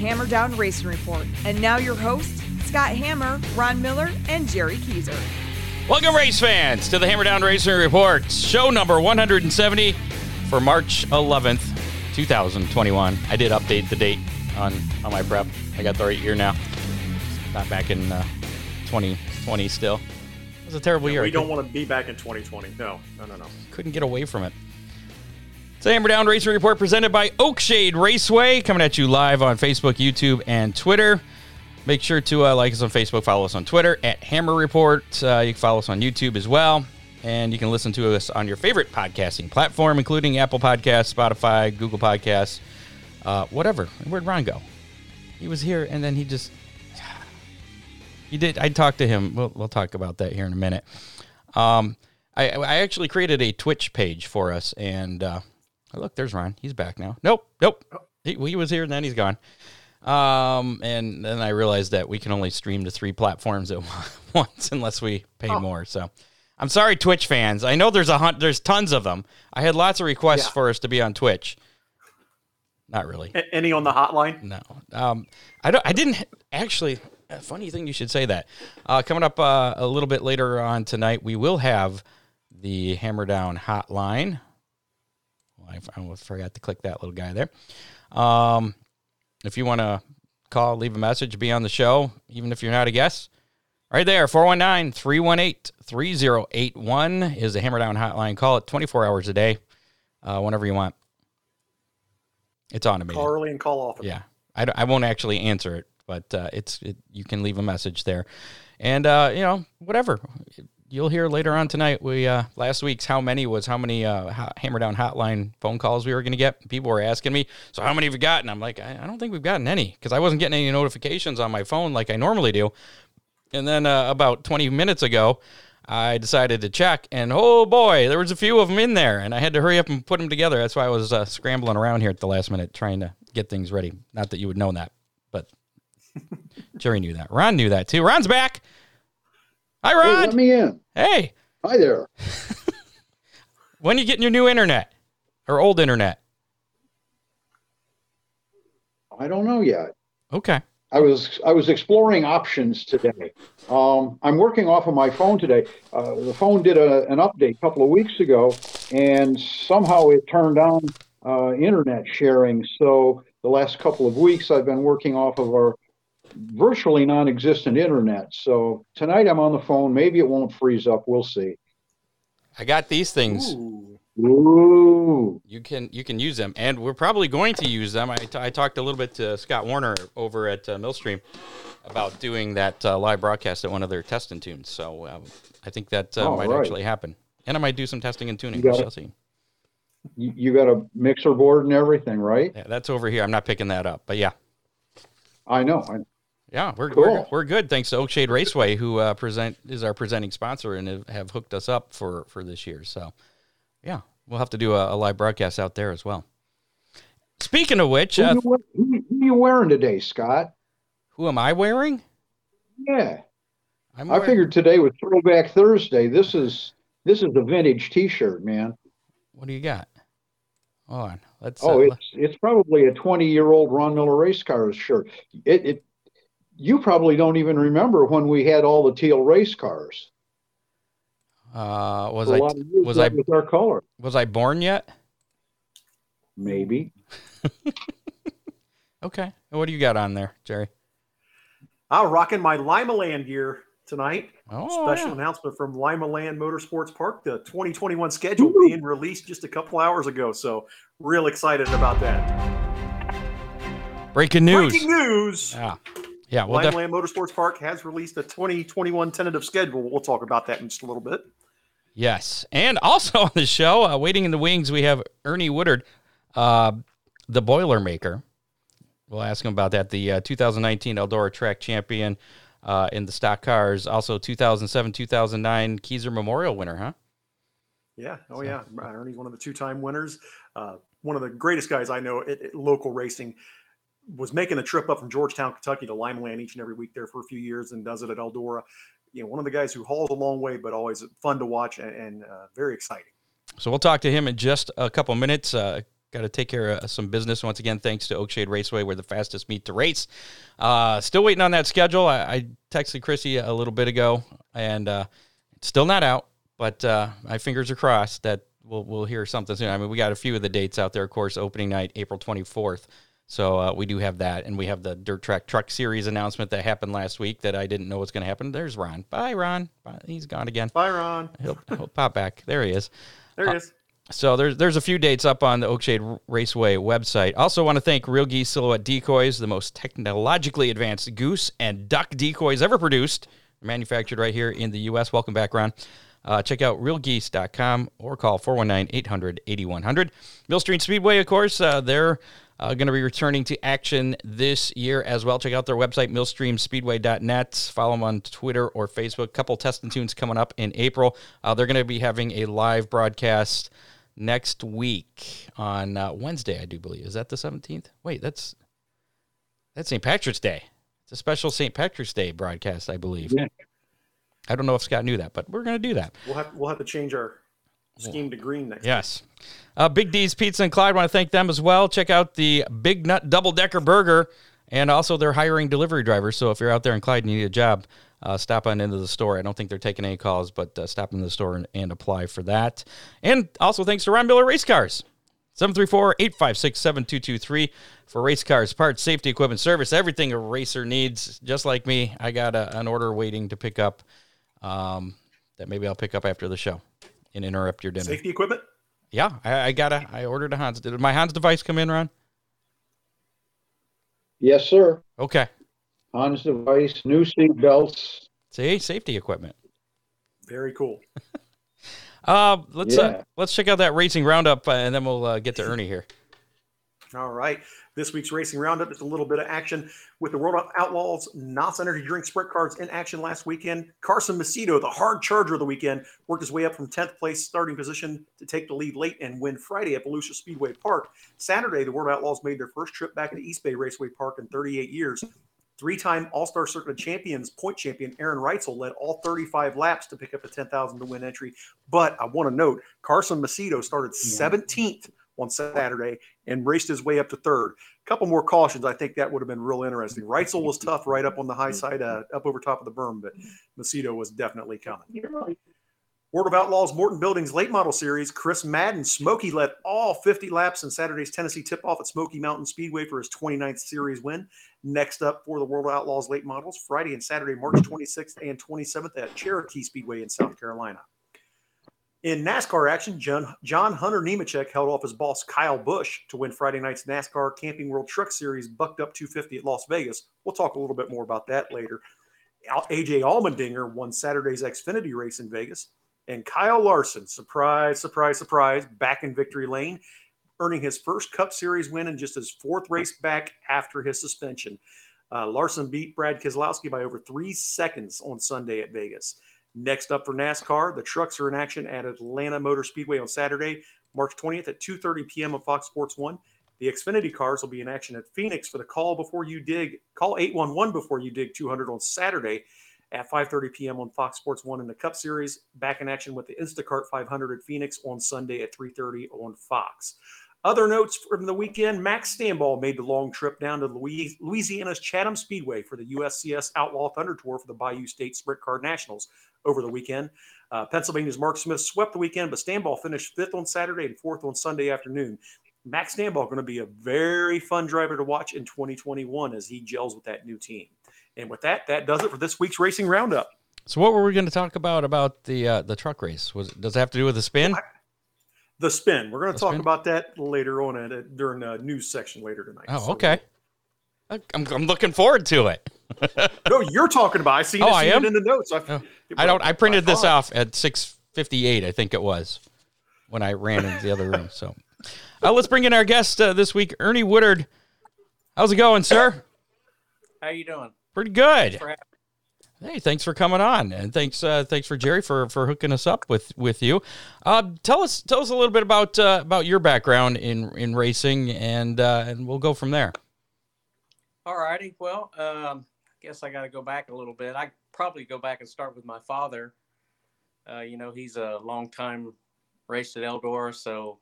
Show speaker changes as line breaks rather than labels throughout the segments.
Hammer Down Racing Report. And now your hosts, Scott Hammer, Ron Miller, and Jerry Keysor.
Welcome, race fans, to the Hammer Down Racing Report, show number 170 for March 11th, 2021. I did update the date on, on my prep. I got the right year now. Not back in uh, 2020 still. It was a terrible
Yeah,
year.
we don't want to be back in 2020. No, no, no, no.
couldn't get away from it. It's Hammer Down Racing Report presented by Oakshade Raceway, coming at you live on Facebook, YouTube, and Twitter. Make sure to uh, like us on Facebook, follow us on Twitter at Hammer Report. Uh, you can follow us on YouTube as well. And you can listen to us on your favorite podcasting platform, including Apple Podcasts, Spotify, Google Podcasts, uh, whatever. Where'd Ron go? He was here, and then he just. He did. I talked to him. We'll, we'll talk about that here in a minute. Um, I, I actually created a Twitch page for us, and uh, look, there's Ron. He's back now. Nope, nope. He, he was here, and then he's gone. Um, and then I realized that we can only stream to three platforms at once unless we pay more. So, I'm sorry, Twitch fans. I know there's a hunt. There's tons of them. I had lots of requests
Yeah.
for us to be on Twitch. Not really.
A- any on the hotline?
No, um, I don't. I didn't actually. Funny thing you should say that. Uh, coming up uh, a little bit later on tonight, we will have the Hammer Down Hotline. I, I forgot to click that little guy there. Um, if you want to call, leave a message, be on the show, even if you're not a guest, right there, 419 318 3081 is the Hammer Down Hotline. Call it 24 hours a day, uh, whenever you want. It's on automated.
Call early and call often.
Yeah, I, I won't actually answer it, but uh, it's it, you can leave a message there, and uh, you know whatever you'll hear later on tonight. We uh, last week's how many was how many uh, ho- hammer down hotline phone calls we were going to get. People were asking me, so how many have you gotten? I'm like, I, I don't think we've gotten any because I wasn't getting any notifications on my phone like I normally do. And then uh, about 20 minutes ago, I decided to check, and oh boy, there was a few of them in there, and I had to hurry up and put them together. That's why I was uh, scrambling around here at the last minute trying to get things ready. Not that you would know that, but Jerry knew that. Ron knew that too. Ron's back. Hi, Rod.
Hey,
Ron.
let me in.
hey,
Hi there.
when are you getting your new internet or old internet?
I don't know yet.
Okay.
I was I was exploring options today. Um, I'm working off of my phone today. Uh, the phone did a, an update a couple of weeks ago, and somehow it turned on uh, internet sharing. So the last couple of weeks, I've been working off of our virtually non-existent internet. So tonight I'm on the phone. Maybe it won't freeze up. We'll see.
I got these things.
Ooh.
Ooh.
You can you can use them, and we're probably going to use them. I, t- I talked a little bit to Scott Warner over at uh, Millstream about doing that uh, live broadcast at one of their test and tunes. So um, I think that uh, might
right.
actually happen, and I might do some testing and tuning.
You got
We
it.
shall see.
You, you got a mixer board and everything, right?
Yeah, that's over here. I'm not picking that up, but yeah,
I know. I,
yeah, we're we're, we're good. Thanks to Oakshade Raceway, who uh, present is our presenting sponsor and have, hooked us up for for this year. So yeah, we'll have to do a, a live broadcast out there as well. Speaking of which,
who,
uh,
you, who, who you wearing today, Scott?
who am I wearing?
Yeah.
I'm
I
wearing-
figured today was Throwback Thursday. This is this is a vintage T-shirt, man.
What do you got? Hold on. Let's.
Oh,
uh,
it's it's probably a 20-year-old Ron Miller race cars shirt. It, it you probably don't even remember when we had all the teal race cars.
uh, was
For a
I
lot of years,
was I
was our color?
was I born yet?
Maybe.
Okay. What do you got on there, Jerry?
I'm rocking my Limaland gear tonight.
Oh,
Special
yeah.
announcement from Limaland Motorsports Park. The 2021 schedule being released just a couple hours ago. So, real excited about that.
breaking news.
Breaking news.
Yeah, yeah. Well,
Lima
def-
Motorsports Park has released a 2021 tentative schedule. We'll talk about that in just a little bit.
yes. And also on the show, uh, waiting in the wings, we have Earnie Woodard, uh, the Boilermaker. We'll ask him about that. The uh, 2019 Eldora Track Champion uh, in the stock cars. Also, 2007, 2009 Keysor Memorial winner, huh?
Yeah. Oh,
So-
yeah. Earnie's one of the two time winners. Uh, one of the greatest guys I know at, at local racing. Was making the trip up from Georgetown, Kentucky to Limaland each and every week there for a few years and does it at Eldora. You know, one of the guys who hauls a long way, but always fun to watch and, and uh, very exciting.
So we'll talk to him in just a couple minutes. Uh, got to take care of some business. Once again, thanks to Oakshade Raceway, we're the fastest meet to race. Uh, still waiting on that schedule. I, I texted Chrissy a little bit ago, and uh, it's still not out. But uh, my fingers are crossed that we'll we'll hear something soon. I mean, we got a few of the dates out there. Of course, opening night, April twenty fourth. So uh, we do have that, and we have the Dirt Track Truck Series announcement that happened last week that I didn't know was going to happen. There's Ron. Bye, Ron. Bye. He's gone again.
Bye, Ron.
He'll, he'll pop back. There he is.
There he is.
So there's there's a few dates up on the Oakshade Raceway website. Also want to thank Real Geese Silhouette Decoys, the most technologically advanced goose and duck decoys ever produced, manufactured right here in the U.S. Welcome back, Ron. Uh, check out realgeese.com or call 419 800 8100. Millstream Speedway, of course, uh, they're uh, going to be returning to action this year as well. Check out their website, millstreamspeedway.net. Follow them on Twitter or Facebook. Couple test and tunes coming up in April. Uh, they're going to be having a live broadcast next week on uh, Wednesday, I do believe. Is that the 17th? Wait, that's that's St. Patrick's Day. It's a special St. Patrick's Day broadcast, I believe.
Yeah.
I don't know if Scott knew that, but we're going to do that.
We'll have we'll have to change our scheme to green next.
Yes. Uh, Big D's Pizza and Clyde want to thank them as well. Check out the Big Nut Double Decker Burger, and also they're hiring delivery drivers. So if you're out there in Clyde and you need a job, uh, stop on into the store. I don't think they're taking any calls, but uh, stop into the store and, and apply for that. And also thanks to Ron Miller Race Cars. 734-856-7223 for race cars, parts, safety equipment, service, everything a racer needs. Just like me, I got a, an order waiting to pick up um, that maybe I'll pick up after the show and interrupt your dinner.
Safety equipment.
Yeah, I, I got a. I ordered a Hans. Did my Hans device come in, Ron?
Yes, sir.
Okay.
Hans device, new seat belts.
See, safety equipment.
Very cool.
Uh, let's uh, let's check out that racing roundup, uh, and then we'll uh, get to Earnie here.
All right. This week's racing roundup is a little bit of action with the World Outlaws NOS Energy Drink Sprint Cars in action last weekend. Carson Macedo, the hard charger of the weekend, worked his way up from 10th place starting position to take the lead late and win Friday at Volusia Speedway Park. Saturday, the World Outlaws made their first trip back into East Bay Raceway Park in 38 years. Three-time All-Star Circuit champions, point champion Aaron Reutzel led all 35 laps to pick up a 10,000 to win entry. But I want to note Carson Macedo started 17th on Saturday and raced his way up to third. A couple more cautions. I think that would have been real interesting. Reutzel was tough right up on the high side, uh, up over top of the berm, but Macedo was definitely coming. World of Outlaws Morton Buildings Late Model Series, Chris Madden, Smokey led all 50 laps in Saturday's Tennessee tip off at Smoky Mountain Speedway for his 29th series win. Next up for the World of Outlaws Late Models, Friday and Saturday, March 26th and 27th at Cherokee Speedway in South Carolina. In NASCAR action, John, John Hunter Nemechek held off his boss Kyle Busch to win Friday night's NASCAR Camping World Truck Series Bucked Up 250 at Las Vegas. We'll talk a little bit more about that later. AJ Allmendinger won Saturday's Xfinity race in Vegas. And Kyle Larson, surprise, surprise, surprise, back in victory lane, earning his first Cup Series win in just his fourth race back after his suspension. Uh, Larson beat Brad Keselowski by over three seconds on Sunday at Vegas. Next up for NASCAR, the trucks are in action at Atlanta Motor Speedway on Saturday, March 20th at 2:30 p.m. on Fox Sports 1. The Xfinity cars will be in action at Phoenix for the call before you dig. Call 811 before you dig 200 on Saturday at 5:30 p.m. on Fox Sports 1 in the Cup Series. Back in action with the Instacart 500 at Phoenix on Sunday at 3:30 on Fox. Other notes from the weekend: Max Stambaugh made the long trip down to Louisiana's Chatham Speedway for the USCS Outlaw Thunder Tour for the Bayou State Sprint Car Nationals over the weekend. Uh, Pennsylvania's Mark Smith swept the weekend, but Stambaugh finished fifth on Saturday and fourth on Sunday afternoon. Max Stambaugh going to be a very fun driver to watch in 2021 as he gels with that new team. And with that, that does it for this week's racing roundup.
So, what were we going to talk about about the uh, the truck race? Was it, does it have to do with the spin?
The spin. We're going
The
to talk
spin?
about that later on at, at- during the news section later tonight.
Oh,
So-
okay. I- I'm, I'm looking forward to it.
No, you're talking about. I see,
Oh,
it,
I am?
in the notes. I,
Oh. I don't. I printed this off at 6:58. I think it was when I ran into the other room. So, uh, let's bring in our guest uh, this week, Earnie Woodard. How's it going, sir?
How you doing?
Pretty good. Hey, thanks for coming on, and thanks uh, thanks for Jerry for for hooking us up with with you. Uh, tell us tell us a little bit about uh, about your background in in racing, and uh, and we'll go from there.
All righty. Well, um, I guess I got to go back a little bit. I probably go back and start with my father. Uh, you know, he's a long time raced at Eldora, so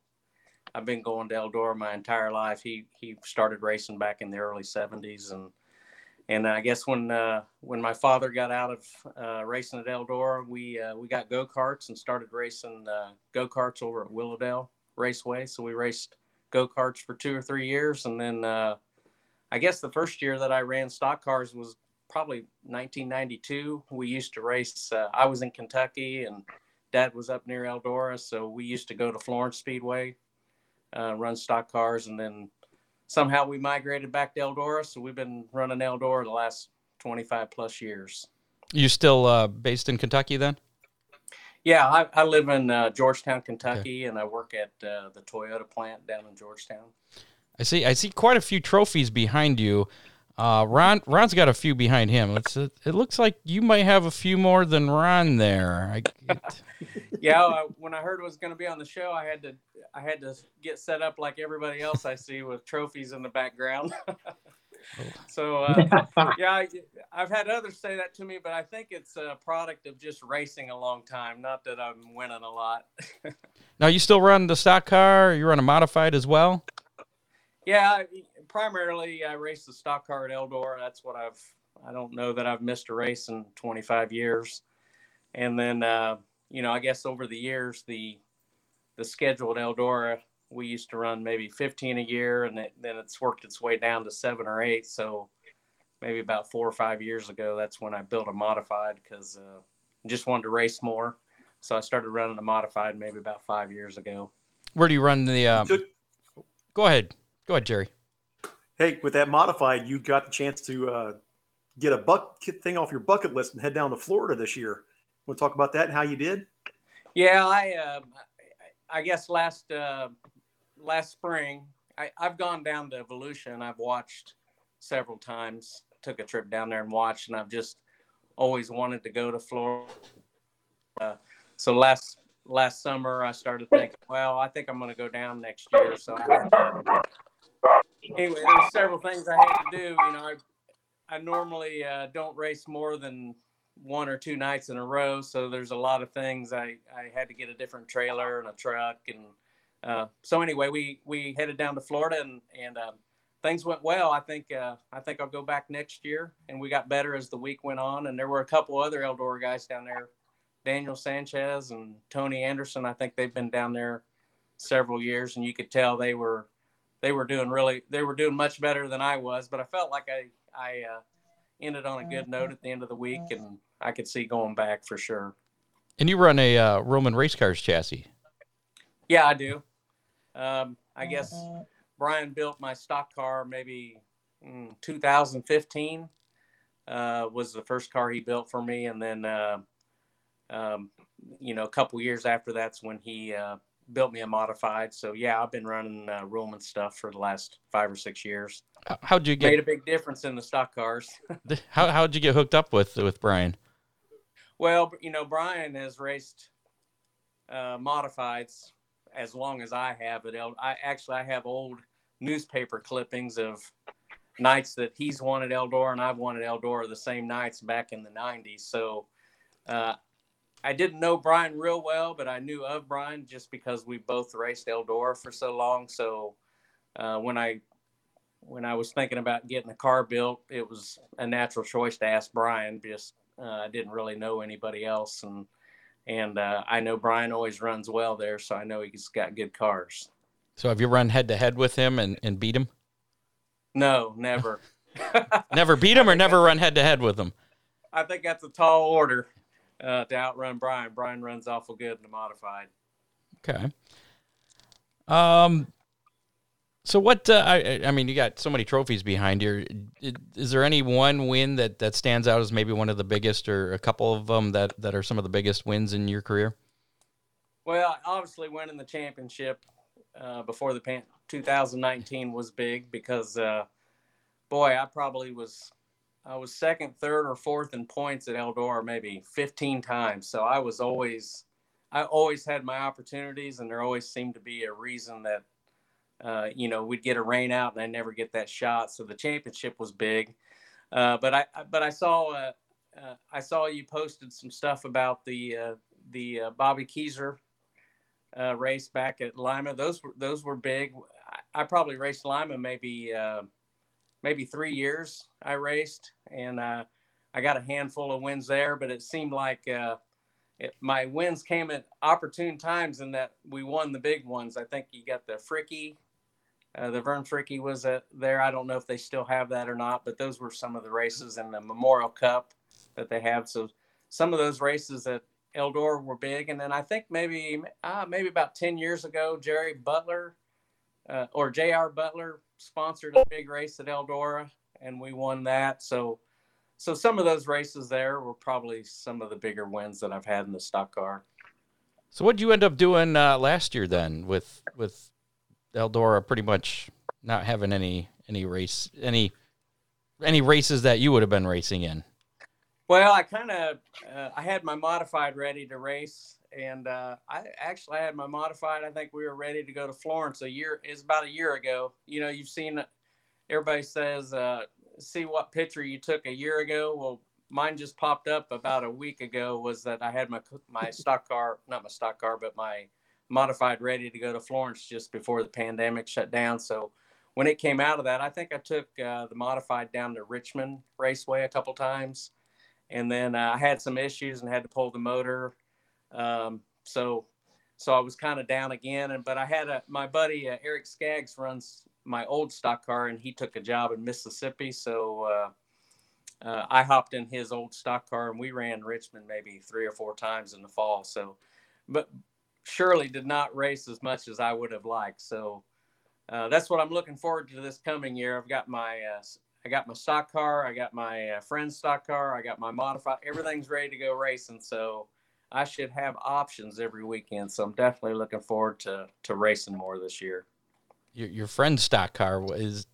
I've been going to Eldora my entire life. He he started racing back in the early '70s, and and I guess when uh, when my father got out of uh, racing at Eldora, we uh, we got go karts and started racing uh, go karts over at Willowdale Raceway. So we raced go karts for two or three years, and then uh, I guess the first year that I ran stock cars was probably 1992. We used to race. Uh, I was in Kentucky, and Dad was up near Eldora, so we used to go to Florence Speedway, run stock cars, and then somehow we migrated back to Eldora. So we've been running Eldora the last 25 plus years.
You still uh, based in Kentucky then?
Yeah, I, I live in uh, Georgetown, Kentucky, okay. and I work at uh, the Toyota plant down in Georgetown.
I see. I see quite a few trophies behind you. Uh, Ron, Ron's got a few behind him. It's a, it looks like you might have a few more than Ron there. I,
it... yeah, uh, when I heard it was going to be on the show, I had to I had to get set up like everybody else I see with trophies in the background. so uh, yeah, I, have had others say that to me, but I think it's a product of just racing a long time. Not that I'm winning a lot.
now you still run the stock car? You run a modified as well?
Yeah, primarily I race the stock car at Eldora. That's what I've. I don't know that I've missed a race in 25 years. And then, uh, you know, I guess over the years, the the schedule at Eldora, we used to run maybe 15 a year, and it, then it's worked its way down to seven or eight. So maybe about four or five years ago, that's when I built a modified because uh, just wanted to race more. So I started running a modified maybe about five years ago.
Where do you run the? Um... Go ahead. Go ahead, Jerry.
Hey, with that modified, you got the chance to uh, get a buck thing off your bucket list and head down to Florida this year. Want to talk about that and how you did?
Yeah, I uh, I guess last uh, last spring I, I've gone down to Volusia. I've watched several times. Took a trip down there and watched, and I've just always wanted to go to Florida. Uh, so last last summer I started thinking, well, I think I'm going to go down next year. So I, anyway, there's several things I had to do. You know, I I normally uh, don't race more than one or two nights in a row, so there's a lot of things. I I had to get a different trailer and a truck, and uh, so anyway, we we headed down to Florida, and and uh, things went well. I think uh, I think I'll go back next year, and we got better as the week went on, and there were a couple other Eldora guys down there. Daniel Sanchez and Tony Anderson. I think they've been down there several years, and you could tell they were they were doing really they were doing much better than I was. But I felt like I I uh, ended on a good note at the end of the week, and I could see going back for sure.
And you run a uh, Ruhlman race cars chassis?
Yeah, I do. Um, I guess Brian built my stock car maybe mm, 2015 uh, was the first car he built for me, and then uh, um, you know a couple years after that's when he uh, built me a modified. So yeah, I've been running uh, Ruhlman stuff for the last five or six years.
How'd you get
made a big difference in the stock cars?
how how'd you get hooked up with with Brian?
Well, you know, Brian has raced uh, modifieds as long as I have it. I actually I have old newspaper clippings of nights that he's won at Eldora and I've won at Eldora the same nights back in the 90s. So uh, I didn't know Brian real well, but I knew of Brian just because we both raced Eldora for so long. So uh, when I when I was thinking about getting a car built, it was a natural choice to ask Brian. Just uh, I didn't really know anybody else, and and uh, I know Brian always runs well there, so I know he's got good cars.
So have you run head to head with him and, and beat him?
No, never.
never beat him or never run head to head with him?
I think that's a tall order uh, to outrun Brian. Brian runs awful good in the modified.
Okay. Um. So what? Uh, I I mean, you got so many trophies behind you. Is there any one win that that stands out as maybe one of the biggest, or a couple of them that that are some of the biggest wins in your career?
Well, obviously, winning the championship uh, before the pan- 2019 was big because, uh, boy, I probably was I was second, third, or fourth in points at Eldora maybe 15 times. So I was always, I always had my opportunities, and there always seemed to be a reason that, uh, you know, we'd get a rain out and I never get that shot. So the championship was big. Uh, but I, but I saw, uh, uh I saw you posted some stuff about the uh, the uh, Bobby Keysor race back at Lima. Those were those were big. I, I probably raced Lima maybe maybe three years. I raced and uh, I got a handful of wins there, but it seemed like uh, it, my wins came at opportune times and that we won the big ones. I think you got the Fricky, uh, the Vern Fricky was there. I don't know if they still have that or not, but those were some of the races in the Memorial Cup that they have. So some of those races at Eldora were big, and then I think maybe uh, maybe about ten years ago, Jerry Butler uh, or J.R. Butler sponsored a big race at Eldora, and we won that. So so some of those races there were probably some of the bigger wins that I've had in the stock car.
So what did you end up doing uh, last year then with with Eldora pretty much not having any any race any any races that you would have been racing in?
Well, I kind of uh, I had my modified ready to race, and uh, I actually had my modified. I think we were ready to go to Florence a year. It's about a year ago. You know, you've seen everybody says uh, see what picture you took a year ago. Well, mine just popped up about a week ago. Was that I had my my stock car, not my stock car, but my modified ready to go to Florence just before the pandemic shut down. So when it came out of that, I think I took uh, the modified down to Richmond Raceway a couple times, and then uh, I had some issues and had to pull the motor. Um, so so I was kind of down again. And but I had a my buddy uh, Eric Skaggs runs my old stock car, and he took a job in Mississippi. So uh, uh, I hopped in his old stock car, and we ran Richmond maybe three or four times in the fall. So, but surely did not race as much as I would have liked. So uh, that's what I'm looking forward to this coming year. I've got my uh, I got my stock car, I got my uh, friend's stock car, I got my modified. Everything's ready to go racing. So. I should have options every weekend, so I'm definitely looking forward to to racing more this year
your, your friend's stock car is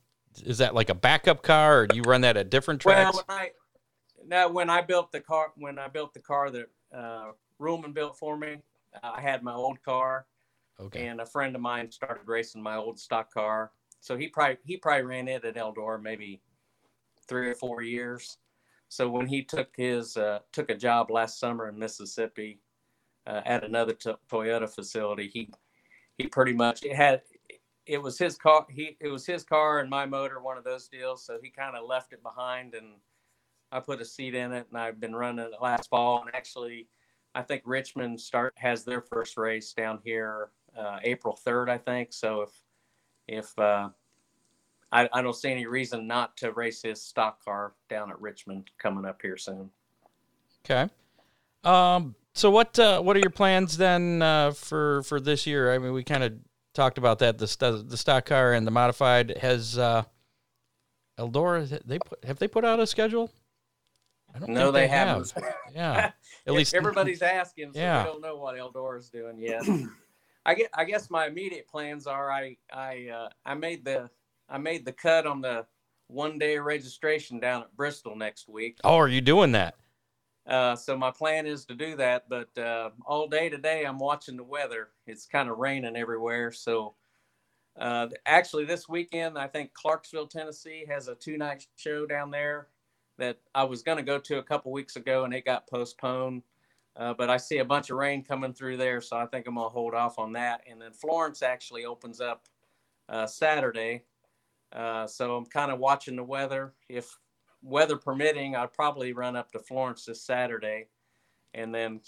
is that like a backup car or do you run that at different tracks?
Well, when I, now when I built the car, when I built the car that uh, Ruhlman built for me, I had my old car, okay. and a friend of mine started racing my old stock car. So he probably he probably ran it at Eldora maybe three or four years. So when he took his uh, took a job last summer in Mississippi uh, at another Toyota facility, he he pretty much it had it was his car. He it was his car and my motor, one of those deals. So he kind of left it behind, and I put a seat in it, and I've been running it last fall. And actually, I think Richmond start has their first race down here uh, April third, I think. So if if uh, I, I don't see any reason not to race his stock car down at Richmond coming up here soon.
Okay. Um. So what uh, what are your plans then uh, for for this year? I mean, we kind of talked about that. The st- the stock car and the modified has uh, Eldora. They put have they put out a schedule?
I don't no, they, they haven't.
Have. Yeah, at least
everybody's asking, so yeah. we don't know what Eldora's doing yet. I get. I guess my immediate plans are I I uh, I made the I made the cut on the one day registration down at Bristol next week.
Oh, are you doing that?
Uh, so my plan is to do that, but uh, all day today I'm watching the weather. It's kind of raining everywhere. So uh, actually, this weekend I think Clarksville, Tennessee has a two night show down there that I was going to go to a couple weeks ago and it got postponed. Uh, but I see a bunch of rain coming through there, so I think I'm gonna hold off on that. And then Florence actually opens up uh, Saturday, uh, so I'm kind of watching the weather. If weather permitting, I'd probably run up to Florence this Saturday, and then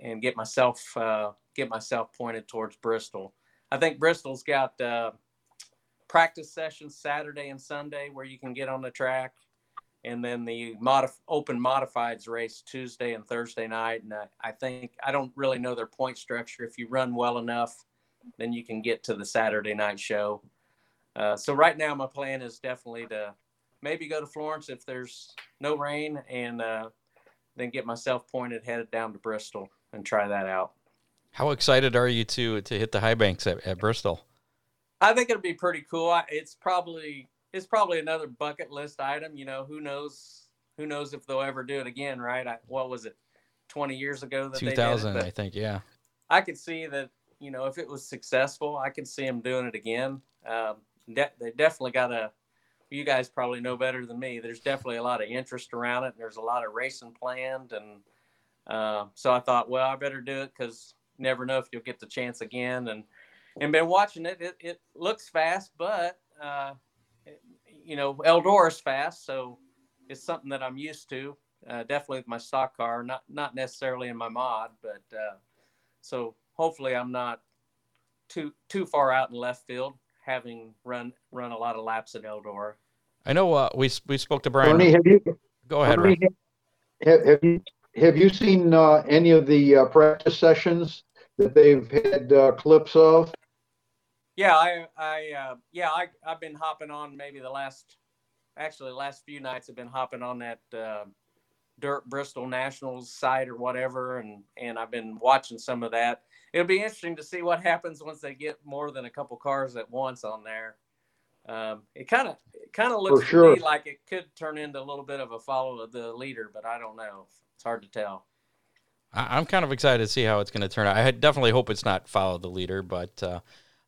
and get myself uh, get myself pointed towards Bristol. I think Bristol's got uh, practice sessions Saturday and Sunday where you can get on the track, and then the modif- open modifieds race Tuesday and Thursday night. And I, I think I don't really know their point structure. If you run well enough, then you can get to the Saturday night show. Uh, so right now, my plan is definitely to maybe go to Florence if there's no rain, and uh, then get myself pointed headed down to Bristol and try that out.
How excited are you to to hit the high banks at, at Bristol?
I think it'll be pretty cool. It's probably it's probably another bucket list item. You know, who knows who knows if they'll ever do it again, right? I, what was it, twenty years ago that 2000,
I think, yeah.
I could see that. You know, if it was successful, I could see them doing it again. Um, de- they definitely got a you guys probably know better than me. There's definitely a lot of interest around it. And there's a lot of racing planned, and uh, so I thought, well, I better do it because never know if you'll get the chance again. And and been watching it. It, it looks fast, but uh, you know Eldora's fast, so it's something that I'm used to. Uh, definitely with my stock car, not not necessarily in my mod, but uh, so hopefully I'm not too too far out in left field, having run run a lot of laps at Eldora.
I know uh, we we spoke to Brian.
Bernie, have you,
Go ahead.
Bernie, have, have you have you seen uh, any of the uh, practice sessions that they've had uh, clips of?
Yeah, I, I, uh, yeah, I, I've been hopping on maybe the last, actually, the last few nights I've been hopping on that uh, Dirt Bristol Nationals site or whatever, and and I've been watching some of that. It'll be interesting to see what happens once they get more than a couple cars at once on there. Um, it kind of, it kind of looks
For sure.
to me like it could turn into a little bit of a follow of the leader, but I don't know. It's hard to tell.
I- I'm kind of excited to see how it's going to turn out. I definitely hope it's not follow the leader, but uh,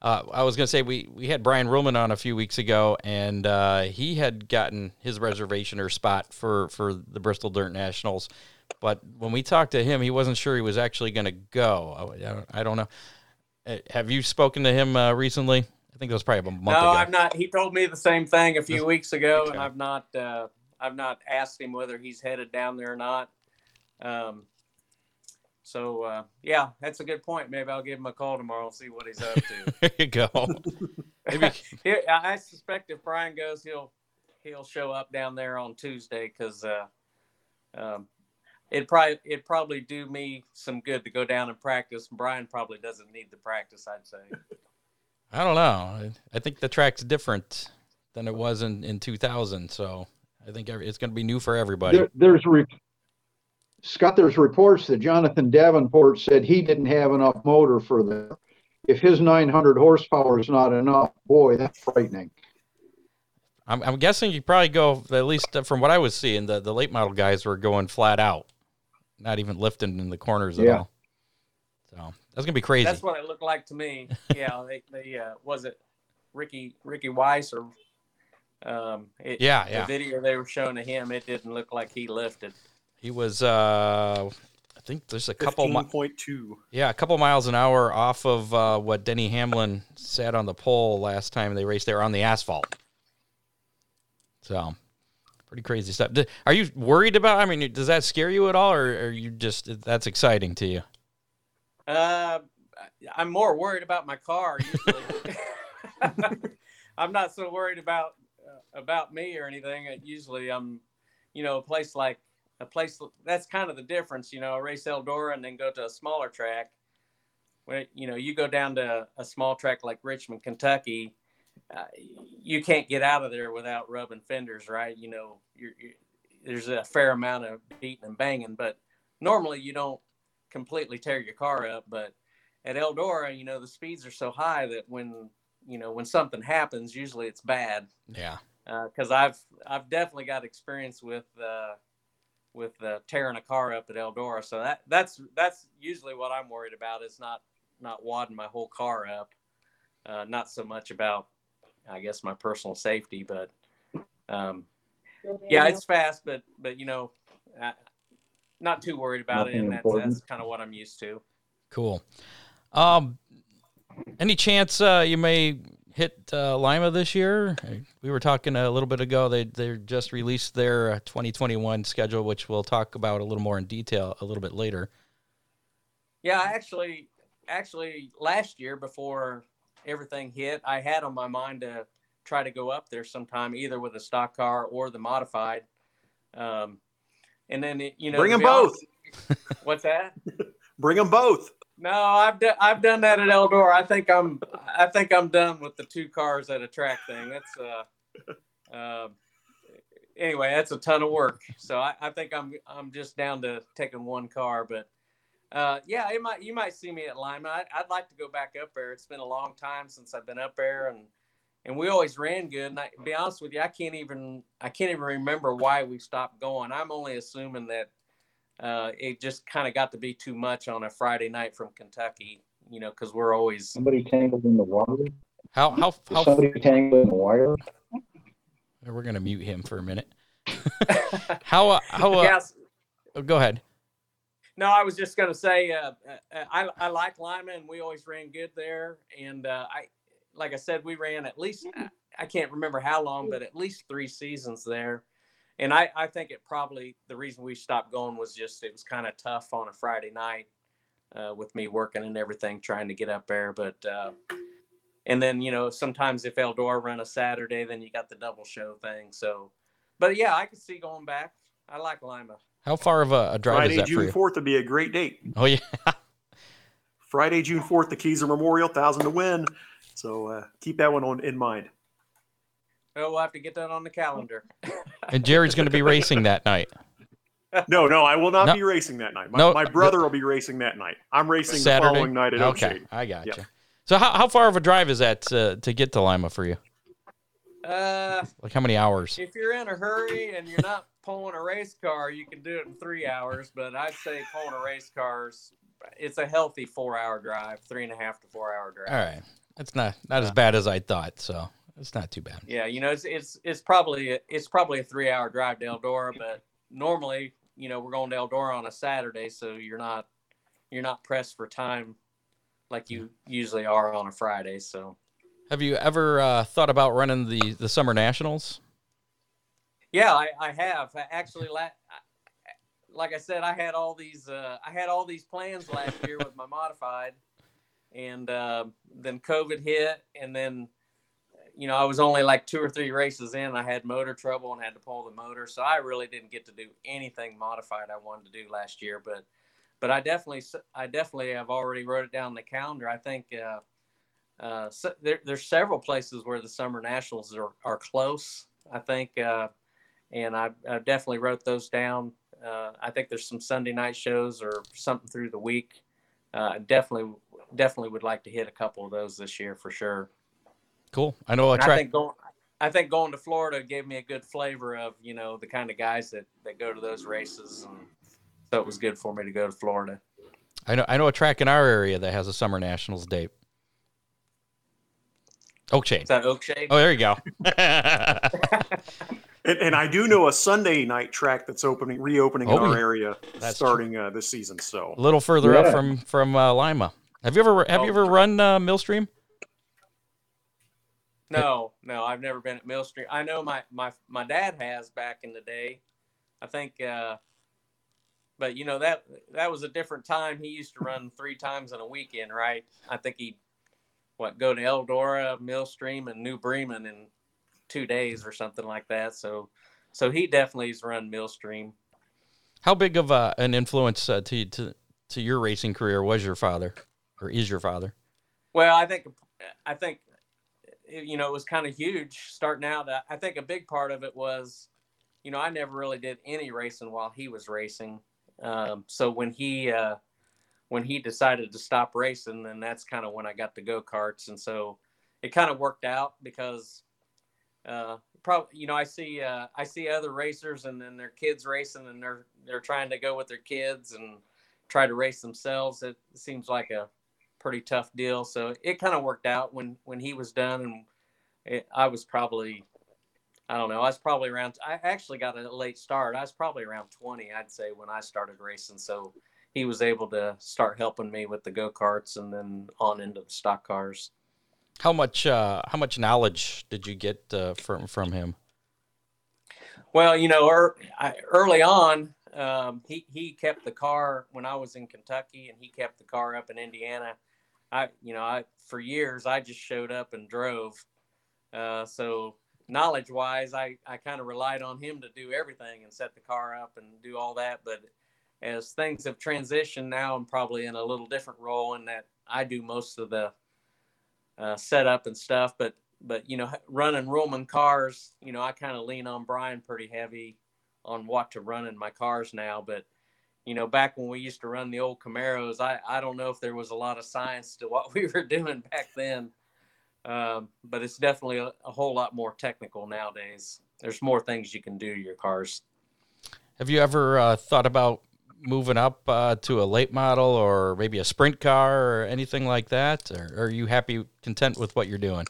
uh, I was going to say we we had Brian Ruhlman on a few weeks ago, and uh, he had gotten his reservation or spot for for the Bristol Dirt Nationals. But when we talked to him, he wasn't sure he was actually going to go. I, I don't- I don't know. Uh, Have you spoken to him uh, recently? I think it was probably a month
no,
ago.
I've not. He told me the same thing a few weeks ago,
Okay.
and I've not. Uh, I've not asked him whether he's headed down there or not. Um, so uh, yeah, that's a good point. Maybe I'll give him a call tomorrow and see what he's up to.
there you go. Maybe
I suspect if Brian goes, he'll he'll show up down there on Tuesday because uh, um, it probably it probably do me some good to go down and practice. Brian probably doesn't need the practice, I'd say.
I don't know. I- I think the track's different than it was in, in 2000. So I think every, it's going to be new for everybody.
There, there's re- Scott. There's reports that Jonathan Davenport said he didn't have enough motor for the. If his 900 horsepower is not enough, boy, that's frightening.
I'm, I'm guessing you probably go, at least from what I was seeing, the, the late model guys were going flat out, not even lifting in the corners at
Yeah.
all. So that's going to be crazy.
That's what it looked like to me. Yeah, they, they uh, was it Ricky Ricky Weiss or um, it,
Yeah,
the video they were showing to him, it didn't look like he lifted.
he was, uh, I think there's a couple, mi-
15.2.
yeah, a couple miles an hour off of uh, what Denny Hamlin sat on the pole last time they raced there on the asphalt. So pretty crazy stuff. Are you worried about? I mean, does that scare you at all, or are you just that's exciting to you?
Uh, I'm more worried about my car. Usually. I'm not so worried about uh, about me or anything. Usually, I'm, you know, a place like a place that's kind of the difference. You know, race Eldora and then go to a smaller track. When you know you go down to a small track like Richmond, Kentucky, uh, you can't get out of there without rubbing fenders, right? You know, you're, you there's a fair amount of beating and banging, but normally you don't completely tear your car up. But at Eldora, you know, the speeds are so high that when you know when something happens, usually it's bad.
Yeah.
Because I've I've definitely got experience with uh, with uh, tearing a car up at Eldora. So that that's that's usually what I'm worried about is not not wadding my whole car up. Uh, not so much about I guess my personal safety, but um, yeah, it's fast, but but you know, uh, not too worried about it, and that's,
important.
that's kind of what I'm used to.
Cool. Um, any chance uh, you may hit uh, Lima this year? We were talking a little bit ago. They they just released their uh, 2021 schedule, which we'll talk about a little more in detail a little bit later.
Yeah, I actually, actually, last year before everything hit, I had on my mind to try to go up there sometime, either with a stock car or the modified. Um, and then it, you know,
Bring them
be honest-
both.
What's that?
Bring them both.
No, I've done I've done that at Eldora. I think I'm I think I'm done with the two cars at a track thing. That's uh, uh, anyway, that's a ton of work. So I, I think I'm I'm just down to taking one car, but uh, yeah, it might you might see me at Lima. I, I'd like to go back up there. It's been a long time since I've been up there, and and we always ran good. And I, to be honest with you, I can't even I can't even remember why we stopped going. I'm only assuming that uh, it just kind of got to be too much on a Friday night from Kentucky, you know, because we're always
Somebody tangled in the water.
How how how?
Somebody tangled in the wire.
We're gonna mute him for a minute. how uh, how? Uh,
yes.
go ahead.
No, I was just going to say uh, uh, I, I like Lima, and we always ran good there. And uh, I, like I said, we ran at least I can't remember how long, but at least three seasons there. And I, I think it probably the reason we stopped going was just it was kind of tough on a Friday night uh, with me working and everything, trying to get up there. But uh, and then you know sometimes if Eldora run a Saturday, then you got the double show thing. So, but yeah, I could see going back. I like Lima.
How far of a, a drive
Friday,
is that
June
for
fourth would be a great date.
Oh yeah.
Friday, June fourth, the Keysor Memorial, thousand to win. So uh, keep that one on in mind.
Oh, we'll have to get that on the calendar.
and Jerry's going to be racing that night.
No, no, I will not
No.
be racing that night. My,
No,
my brother will be racing that night. I'm racing
Saturday
the following night at
Okay,
Oakshade.
I got
Yeah.
you. So how, how far of a drive is that uh, to get to Lima for you?
Uh,
Like how many hours?
if you're in a hurry and you're not pulling a race car, you can do it in three hours. But I'd say pulling a race car's it's a healthy four hour drive, three and a half to four hour drive.
All right, it's not not as bad as I thought, so it's not too bad.
Yeah, you know, it's it's it's probably a, it's probably a three hour drive to Eldora, but normally, you know, we're going to Eldora on a Saturday, so you're not you're not pressed for time like you usually are on a Friday. So
Have you ever uh, thought about running the the summer nationals?
Yeah, I, I have actually. Like I said, I had all these uh, I had all these plans last year with my modified, and uh, then COVID hit, and then you know I was only like two or three races in. I had motor trouble and had to pull the motor, so I really didn't get to do anything modified I wanted to do last year. But but I definitely I definitely have already wrote it down in the calendar. I think. Uh, uh, so there, there's several places where the summer nationals are, are close. I think, uh, and I, I definitely wrote those down. Uh, I think there's some Sunday night shows or something through the week. Uh, definitely, definitely would like to hit a couple of those this year for sure.
Cool. I know
I
track.
think going, I think going to Florida gave me a good flavor of you know the kind of guys that that go to those races, and so it was good for me to go to Florida.
I know I know a track in our area that has a summer nationals date. Oakshade.
Is that Oakshade?
Oh, there you go.
And, and I do know a Sunday night track that's opening, reopening
Oh,
in our area
That's
starting uh, this season. So
a little further up from from uh, Lima. Have you ever have you
Oh.
ever run uh, Millstream?
No, no, I've never been at Millstream. I know my my my dad has back in the day. I think, uh, but you know that that was a different time. He used to run three times in a weekend, right? I think he what go to Eldora, Millstream, and New Bremen in two days or something like that. So, so he definitely has run Millstream.
How big of uh, an influence uh, to to to your racing career was your father, or is your father?
Well, I think I think you know it was kind of huge starting out. I- I think a big part of it was, you know, I never really did any racing while he was racing. Um, so when he uh, when he decided to stop racing, then that's kind of when I got the go karts, and so it kind of worked out because, uh, probably you know I see uh, I see other racers and then their kids racing and they're they're trying to go with their kids and try to race themselves. It seems like a pretty tough deal. So it kind of worked out when when he was done, and it, I was probably, I don't know, I was probably around. I actually got a late start. I was probably around twenty, I'd say, when I started racing. So he was able to start helping me with the go karts, and then on into the stock cars.
How much uh, how much knowledge did you get uh, from from him?
Well, you know, er, I, early on, um, he he kept the car when I was in Kentucky, and he kept the car up in Indiana. I, you know, I for years I just showed up and drove. Uh, so knowledge wise, I I kind of relied on him to do everything and set the car up and do all that. But as things have transitioned now, I'm probably in a little different role in that I do most of the uh, setup and stuff. But but you know, running Ruhlman cars, you know, I kind of lean on Brian pretty heavy on what to run in my cars now. But you know, back when we used to run the old Camaros, I I don't know if there was a lot of science to what we were doing back then. Um, but it's definitely a, a whole lot more technical nowadays. There's more things you can do to your cars.
Have you ever uh, thought about moving up uh, to a late model or maybe a sprint car or anything like that? Or are you happy, content with what you're doing?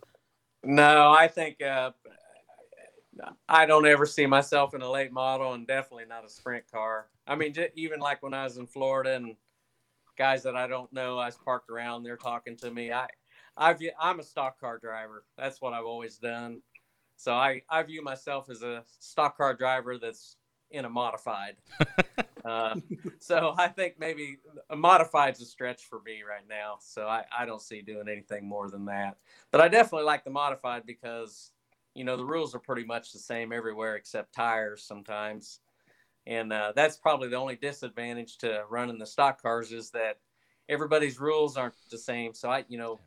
No, I think uh, I don't ever see myself in a late model, and definitely not a sprint car. I mean, even like when I was in Florida and guys that I don't know, I was parked around, they're talking to me. I, I view, I'm a stock car driver. That's what I've always done. So I, I view myself as a stock car driver that's in a modified. uh, so I think maybe a modified is a stretch for me right now. So I, I don't see doing anything more than that. But I definitely like the modified because, you know, the rules are pretty much the same everywhere except tires sometimes. And uh, that's probably the only disadvantage to running the stock cars is that everybody's rules aren't the same. So I, you know,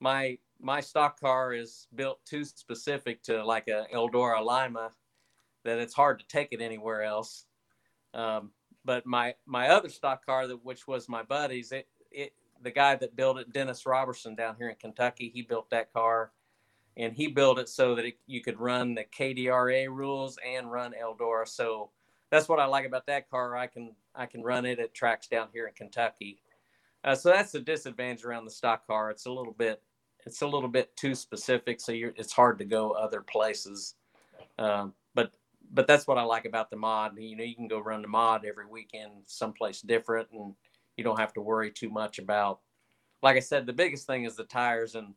my my stock car is built too specific to like a Eldora Lima that it's hard to take it anywhere else. Um, but my my other stock car, that which was my buddy's, it it the guy that built it, Dennis Robertson down here in Kentucky, he built that car, and he built it so that it, you could run the KDRA rules and run Eldora. So that's what I like about that car. I can I can run it at tracks down here in Kentucky. Uh, so that's the disadvantage around the stock car. It's a little bit it's a little bit too specific, so it's hard to go other places. Um, but that's what I like about the mod. You know, you can go run the mod every weekend someplace different, and you don't have to worry too much about. Like I said, the biggest thing is the tires, and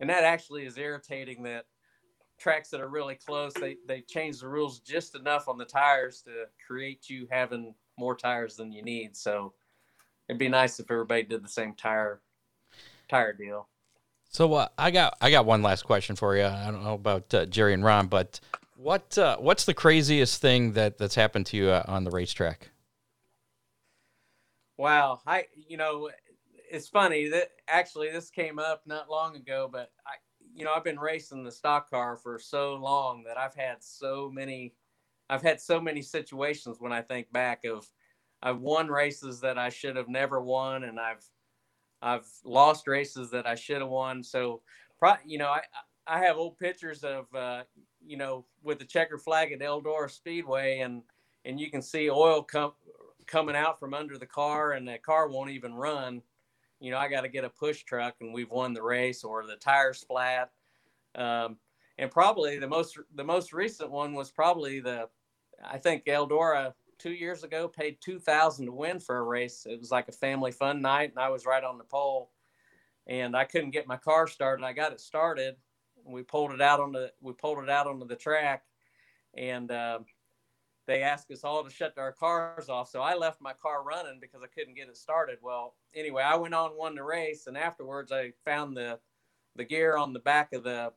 and that actually is irritating. That tracks that are really close, they they change the rules just enough on the tires to create you having more tires than you need. So it'd be nice if everybody did the same tire tire deal.
So uh, I got I got one last question for you. I don't know about uh, Jerry and Ron, but what uh, what's the craziest thing that that's happened to you uh, on the racetrack?
Wow, I you know it's funny that actually this came up not long ago, but I you know I've been racing the stock car for so long that I've had so many I've had so many situations when I think back of I've won races that I should have never won, and I've I've lost races that I should have won. So, you know, I I have old pictures of uh, you know with the checker flag at Eldora Speedway, and and you can see oil come coming out from under the car, and the car won't even run. You know, I got to get a push truck, and we've won the race, or the tires flat. Um, and probably the most the most recent one was probably the I think Eldora two years ago paid two thousand to win for a race. It was like a family fun night, and I was right on the pole, and I couldn't get my car started. I got it started. We pulled it out on the we pulled it out onto the track, and uh, they asked us all to shut our cars off. So I left my car running because I couldn't get it started. Well, anyway, I went on won the race, and afterwards I found the the gear on the back of the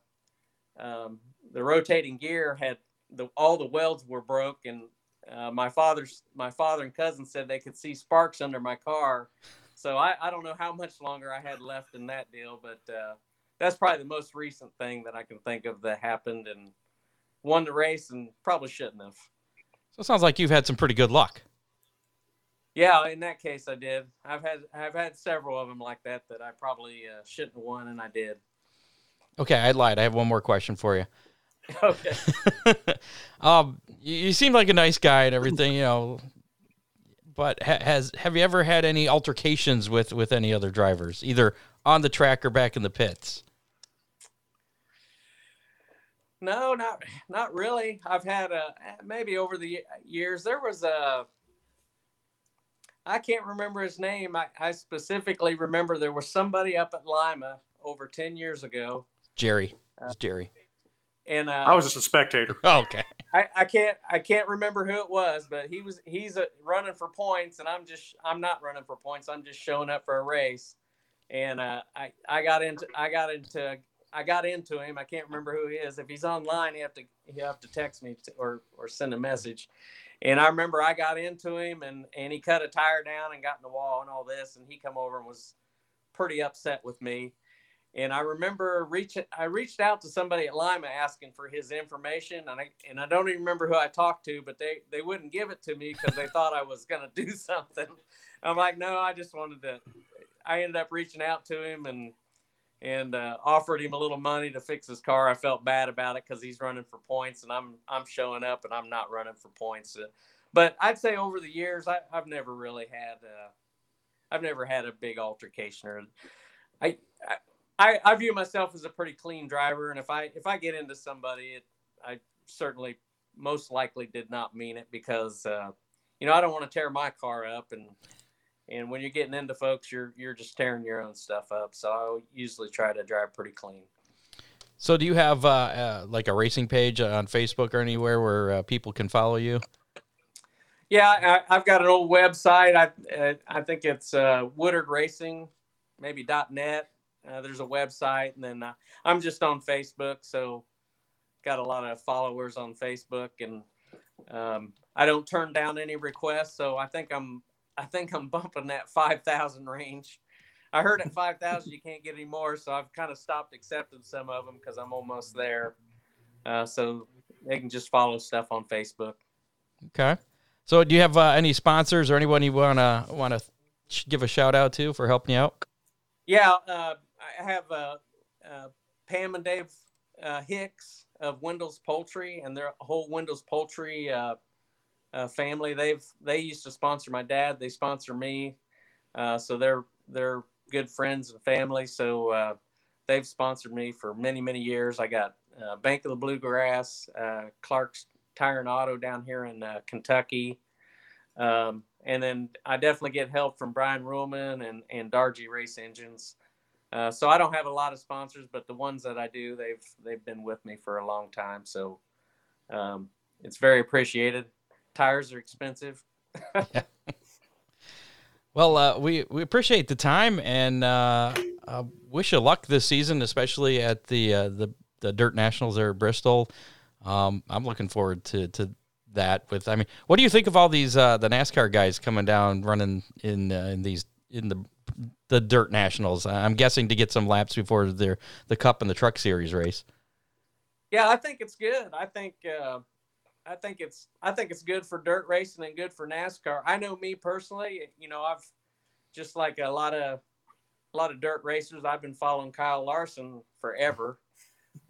um, the rotating gear had the all the welds were broke and uh, my father's my father and cousin said they could see sparks under my car. So I, I don't know how much longer I had left in that deal, but uh, that's probably the most recent thing that I can think of that happened and won the race and probably shouldn't have.
So it sounds like you've had some pretty good luck.
Yeah, in that case, I did. I've had I've had several of them like that that I probably uh, shouldn't have won, and I did.
Okay, I lied. I have one more question for you.
Okay.
um, you, you seem like a nice guy and everything, you know. But ha- has have you ever had any altercations with with any other drivers, either on the track or back in the pits?
No, not not really. I've had a maybe over the years there was a I can't remember his name. I, I specifically remember there was somebody up at Lima over ten years ago.
Jerry. It's Jerry.
And uh,
I was just a spectator.
Oh, okay.
I, I can't I can't remember who it was, but he was he's a, running for points, and I'm just I'm not running for points. I'm just showing up for a race, and uh, I I got into I got into I got into him. I can't remember who he is. If he's online, you have to you have to text me to, or or send a message. And I remember I got into him, and and he cut a tire down and got in the wall and all this, and he come over and was pretty upset with me and I remember reaching, I reached out to somebody at Lima asking for his information, and I and I don't even remember who I talked to, but they they wouldn't give it to me because they thought I was gonna do something. I'm like, no, I just wanted to. I ended up reaching out to him and and uh, offered him a little money to fix his car. I felt bad about it because he's running for points, and I'm I'm showing up and I'm not running for points. Uh, but I'd say over the years, I, have never really had. Uh, I've never had a big altercation or. I, I I, I view myself as a pretty clean driver, and if I if I get into somebody, it, I certainly most likely did not mean it because uh, you know I don't want to tear my car up and and when you're getting into folks you're you're just tearing your own stuff up so I usually try to drive pretty clean.
So, do you have uh, uh, like a racing page on Facebook or anywhere where uh, people can follow you?
Yeah, I, have got an old website. I uh, I think it's uh, Woodard Racing, maybe .net. Uh, there's a website, and then uh, I'm just on Facebook, so got a lot of followers on Facebook, and um, I don't turn down any requests. So I think I'm I think I'm bumping that five thousand range. I heard at 5,000 you can't get any more, so I've kind of stopped accepting some of them because I'm almost there. Uh, so they can just follow stuff on Facebook.
Okay. So do you have uh, any sponsors or anyone you want to want to give a shout out to for helping you out?
Yeah, uh, I have uh, uh, Pam and Dave uh, Hicks of Wendell's Poultry and their whole Wendell's Poultry family. They've they used to sponsor my dad. They sponsor me, so they're they're good friends and family. So uh, they've sponsored me for many, many years. I got uh, Bank of the Bluegrass, uh, Clark's Tire and Auto down here in uh, Kentucky. Um, and then I definitely get help from Brian Ruhlman and, and Dargy Race Engines. Uh, so I don't have a lot of sponsors, but the ones that I do, they've they've been with me for a long time. So um, it's very appreciated. Tires are expensive.
Well, uh, we we appreciate the time and uh, uh, wish you luck this season, especially at the uh, the the Dirt Nationals there at Bristol. Um, I'm looking forward to to that. With I mean, what do you think of all these uh, the NASCAR guys coming down running in uh, in these in the the Dirt Nationals? I'm guessing to get some laps before their the Cup and the Truck Series race.
Yeah, I think it's good. I think I think it's I think it's good for dirt racing and good for NASCAR. I know me personally, you know, I've just like a lot of a lot of dirt racers. I've been following Kyle Larson forever,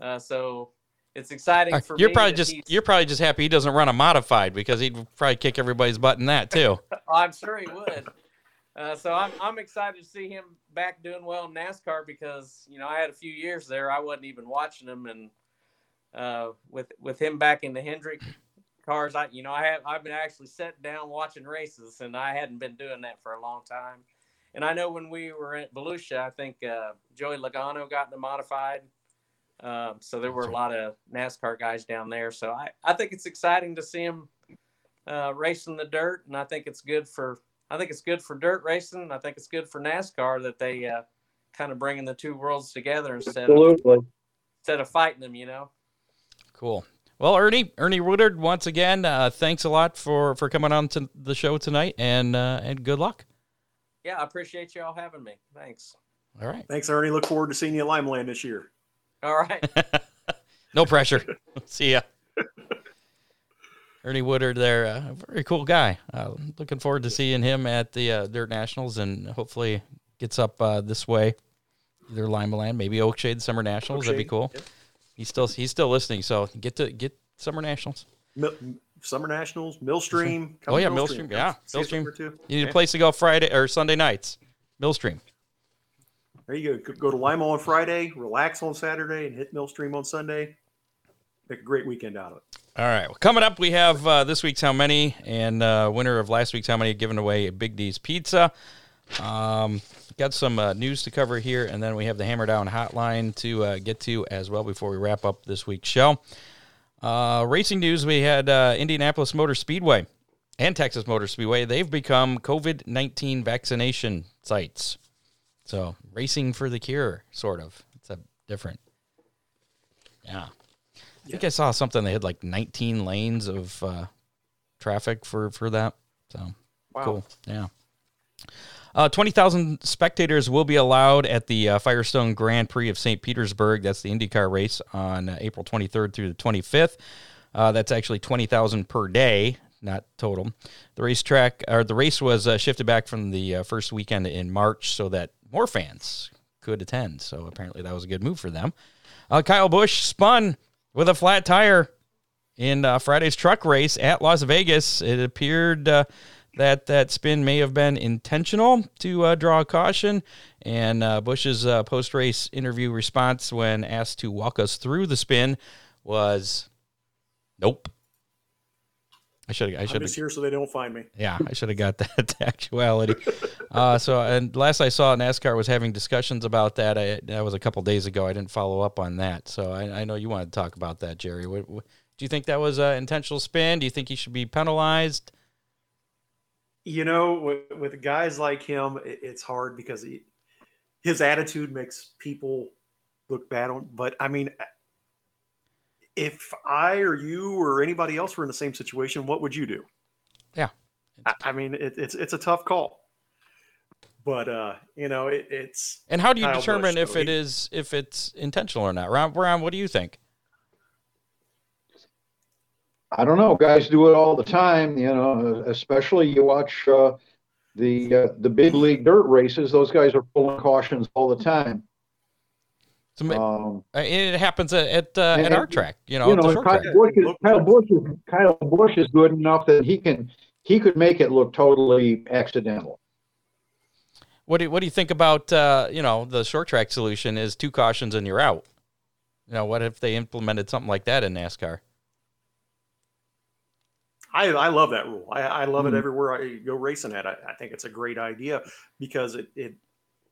uh, so it's exciting uh, for
you're probably just you're probably just happy he doesn't run a modified because he'd probably kick everybody's butt in that too.
I'm sure he would. Uh, so I'm I'm excited to see him back doing well in NASCAR because you know I had a few years there I wasn't even watching him and uh, with with him back in the Hendrick cars. I, you know, I have I've been actually sitting down watching races, and I hadn't been doing that for a long time. And I know when we were at Volusia, I think uh, Joey Logano got the modified. Um, so there were a lot of NASCAR guys down there. So I, I think it's exciting to see them uh, racing the dirt, and I think it's good for I think it's good for dirt racing. I think it's good for NASCAR that they uh, kind of bringing the two worlds together instead Absolutely. of instead of fighting them. You know.
Cool. Well, Earnie, Earnie Woodard, once again, uh, thanks a lot for, for coming on to the show tonight, and uh, and good luck.
Yeah, I appreciate you all having me. Thanks.
All right.
Thanks, Earnie. Look forward to seeing you at Limaland this year.
All right.
no pressure. See ya. Earnie Woodard, there, a uh, very cool guy. Uh, looking forward to seeing him at the uh, Dirt Nationals, and hopefully gets up uh, this way, either Limaland, maybe Oakshade Summer Nationals. Oakshade. That'd be cool. Yep. He's still he's still listening, so get to get Summer Nationals.
Mil- Summer Nationals, Millstream.
oh yeah, Millstream. Yeah, Millstream. You need okay. a place to go Friday or Sunday nights. Millstream.
There you go. Go to Lima on Friday, relax on Saturday, and hit Millstream on Sunday. Make a great weekend out of it.
All right. Well, coming up, we have uh, this week's How Many and uh, winner of last week's How Many giving away a Big D's Pizza. Um, got some uh, news to cover here, and then we have the Hammer Down Hotline to uh, get to as well before we wrap up this week's show. Uh, racing news: We had uh, Indianapolis Motor Speedway and Texas Motor Speedway. They've become COVID nineteen vaccination sites. So racing for the cure, sort of. It's a different. Yeah. I think I saw something. They had like 19 lanes of uh, traffic for for that. So wow. cool. Yeah. Uh, 20,000 spectators will be allowed at the uh, Firestone Grand Prix of St. Petersburg. That's the IndyCar race on uh, April 23rd through the 25th. Uh, that's actually 20,000 per day, not total. The racetrack or the race was uh, shifted back from the uh, first weekend in March so that more fans could attend. So apparently that was a good move for them. Kyle Busch spun with a flat tire in Friday's truck race at Las Vegas. It appeared that that spin may have been intentional to uh, draw caution. And uh, Busch's uh, post race interview response when asked to walk us through the spin was Nope. I should. I
I'm
should.
just here so they don't find me.
Yeah, I should have got that actuality. Uh, so, and last I saw, NASCAR was having discussions about that. I, that was a couple days ago. I didn't follow up on that. So, I, I know you want to talk about that, Jerry. What, what, do you think that was an intentional spin? Do you think he should be penalized?
You know, with, with guys like him, it, it's hard because he, his attitude makes people look bad on. But I mean, if I or you or anybody else were in the same situation, what would you do?
Yeah.
I, I mean, it, it's it's a tough call. But uh, you know, it, it's
And how do you
Kyle
determine
Busch,
if it is if it's intentional or not? Ron, Ron, what do you think?
I don't know. Guys do it all the time. You know, especially you watch uh, the uh, the big league dirt races. Those guys are pulling cautions all the time.
So,
Um,
uh, it happens at at, uh, at our track, you know,
you know,
short
Kyle
track.
Busch, is, Kyle Busch is Kyle Busch is good enough that he can he could make it look totally accidental.
What do you, what do you think about uh, you know the short track solution is two cautions and you're out? You know, what if they implemented something like that in NASCAR?
I, I love that rule. I, I love
Hmm.
it everywhere I go racing at. I, I think it's a great idea because it, it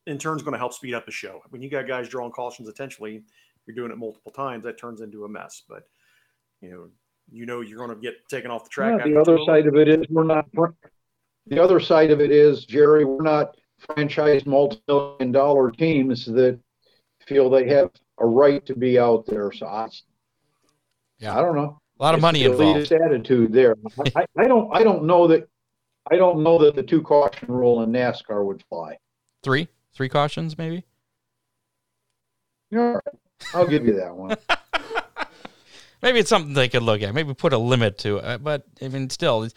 in turn is going to help speed up the show. When you got guys drawing cautions intentionally, you're doing it multiple times, that turns into a mess. But you know, you know you're going to get taken off the track.
Yeah, the other
two-
side of it is we're not. The other side of it is Jerry, we're not franchise multi-million dollar teams that feel they have a right to be out there. So I,
Yeah.
I don't know.
A lot of money involved.
elitist attitude there. I, I don't. I don't know that. I don't know that the two caution rule in NASCAR would fly.
Three, three cautions, maybe.
All right, I'll give you that one.
Maybe it's something they could look at. Maybe put a limit to it. But I mean, still,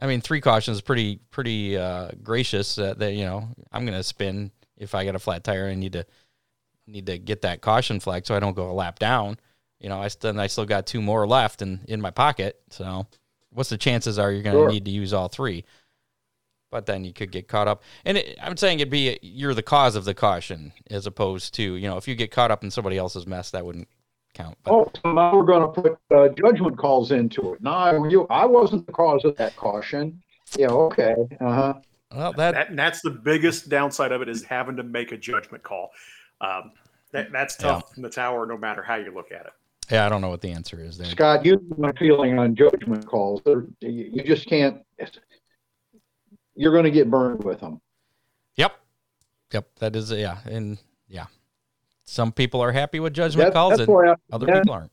I mean, three cautions is pretty pretty uh, gracious. Uh, that you know, I'm going to spin if I got a flat tire. I need to need to get that caution flag so I don't go a lap down. You know, I still I still got two more left in in my pocket. So, what's the chances are you're going to
Sure.
need to use all three? But then you could get caught up, and it, I'm saying it'd be you're the cause of the caution as opposed to you know if you get caught up in somebody else's mess that wouldn't count. But,
Oh, so now we're going to put uh, judgment calls into it. No, I, you, I wasn't the cause of that caution. Yeah, okay. Uh huh.
well, that
That, and that's the biggest downside of it is having to make a judgment call. Um, that, that's tough in the tower, no matter how you look at it.
Yeah, I don't know what the answer is there.
Scott, you know my feeling on judgment calls. They're, you just can't. You're going to get burned with them.
Yep. Yep. That is yeah, and yeah. Some people are happy with judgment
That-
calls and
I,
other
that-
people aren't.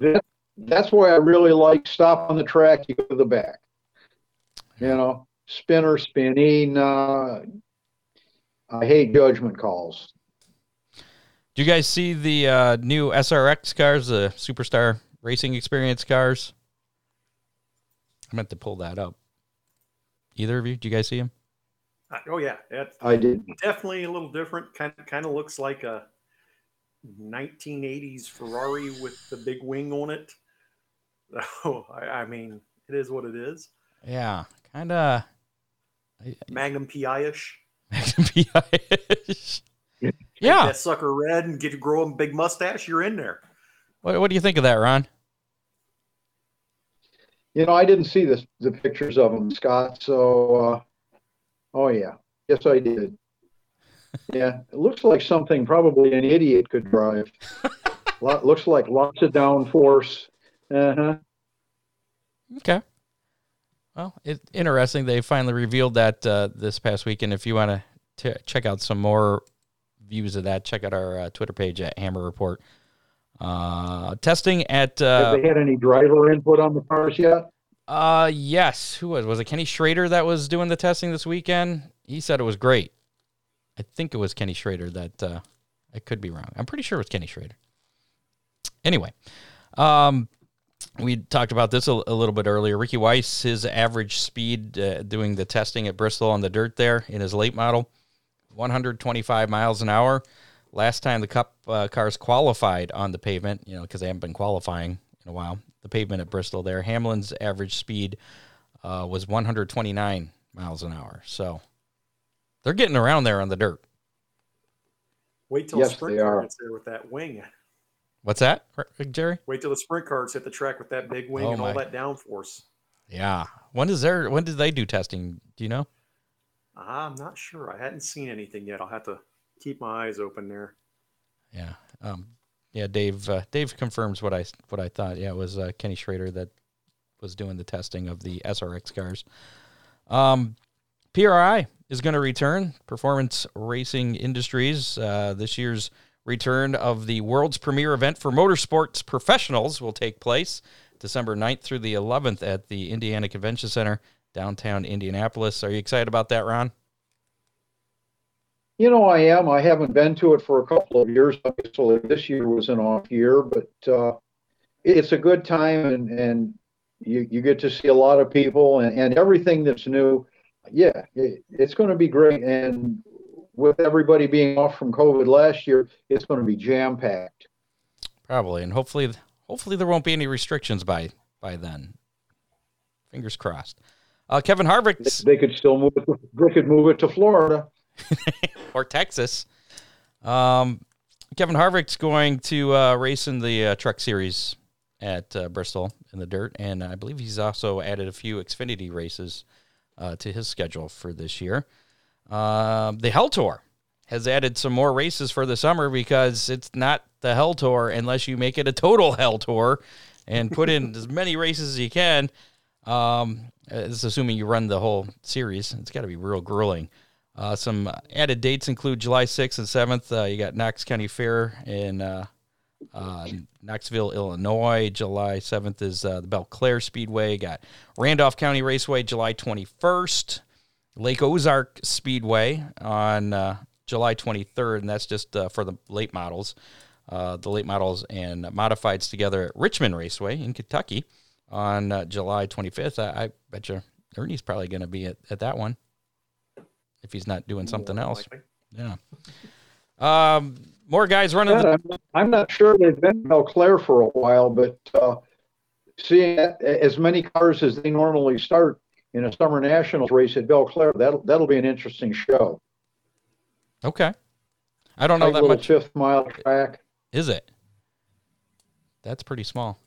that, that's why I really like stop on the track, you go to the back. You know, spinner, spinning. Uh, I hate judgment calls.
Do you guys see the uh, new SRX cars, the Superstar Racing Experience cars? I meant to pull that up. Either of you? Do you guys see them?
Uh, oh yeah, it's
I did.
definitely a little different. Kind kind of looks like a 1980s Ferrari with the big wing on it. Oh, I, I mean, it is what it is.
Yeah, kind of.
Magnum PI ish. Magnum PI ish.
yeah.
that sucker red and get to grow a big mustache. You're in there.
What, what do you think of that, Ron?
You know, I didn't see this, the pictures of them, Scott. So, uh, oh yeah, yes, I did. Yeah, it looks like something probably an idiot could drive. Lot, looks like lots of downforce. Uh huh.
Okay. Well, it's interesting. They finally revealed that uh, this past weekend. If you want to check out some more views of that, check out our uh, Twitter page at Hammer Report. Uh, testing at uh,
Have they had any driver input on the cars yet?
uh yes, who was was it? Kenny Schrader that was doing the testing this weekend. He said it was great. I think it was Kenny Schrader that uh, I could be wrong. I'm pretty sure it was Kenny Schrader. Anyway, um, we talked about this a, a little bit earlier. Ricky Weiss, his average speed uh, doing the testing at Bristol on the dirt there in his late model, 125 miles an hour. Last time the Cup uh, cars qualified on the pavement, you know, because they haven't been qualifying in a while, the pavement at Bristol there, Hamlin's average speed uh, was 129 miles an hour. So they're getting around there on the dirt.
Wait till
Yes,
sprint
they
car
are.
gets there with that wing.
What's that, Jerry?
Wait till the sprint cars hit the track with that big wing
Oh,
and all that downforce.
Yeah. When does their when did they do testing? Do you know?
I'm not sure. I hadn't seen anything yet. I'll have to keep my eyes open there.
Yeah. Um, yeah. Dave. Uh, Dave confirms what I what I thought. Yeah, it was uh, Kenny Schrader that was doing the testing of the SRX cars. Um, PRI is going to return. Performance Racing Industries. Uh, this year's return of the world's premier event for motorsports professionals will take place December 9th through the 11th at the Indiana Convention Center, downtown Indianapolis. Are you excited about that, Ron?
You know, I am. I haven't been to it for a couple of years. Obviously, this year was an off year, but uh, it's a good time, and and you you get to see a lot of people and, and everything that's new. Yeah, it, it's going to be great, and with everybody being off from COVID last year, it's going to be jam packed.
Probably, and hopefully, hopefully there won't be any restrictions by by then. Fingers crossed. Uh, Kevin Harvick's
They could still move it. To, they could move it to Florida.
or Texas. Um, Kevin Harvick's going to uh, race in the uh, Truck Series at uh, Bristol in the dirt, and I believe he's also added a few Xfinity races uh, to his schedule for this year. Um, the Hell Tour has added some more races for the summer because it's not the Hell Tour unless you make it a total Hell Tour and put in as many races as you can. Um, it's assuming you run the whole series. It's got to be real grueling. Uh, some added dates include July 6th and 7th. Uh, you got Knox County Fair in uh, uh, Knoxville, Illinois. July 7th is uh, the Belle-Clair Speedway. You got Randolph County Raceway, July 21st. Lake Ozark Speedway on uh, July 23rd, and that's just uh, for the late models. Uh, the late models and modifieds together at Richmond Raceway in Kentucky on uh, July 25th. I, I bet you Earnie's probably going to be at, at that one if he's not doing something
More
else.
likely.
Yeah. Um, more guys running
God,
the.
I'm, not- I'm not sure they've been in Belle-Clair for a while, but uh, seeing as many cars as they normally start in a summer nationals race at Belle-Clair, that'll that'll be an interesting show.
Okay. I don't know
Tight
that much.
fifth mile track.
Is it? That's pretty small.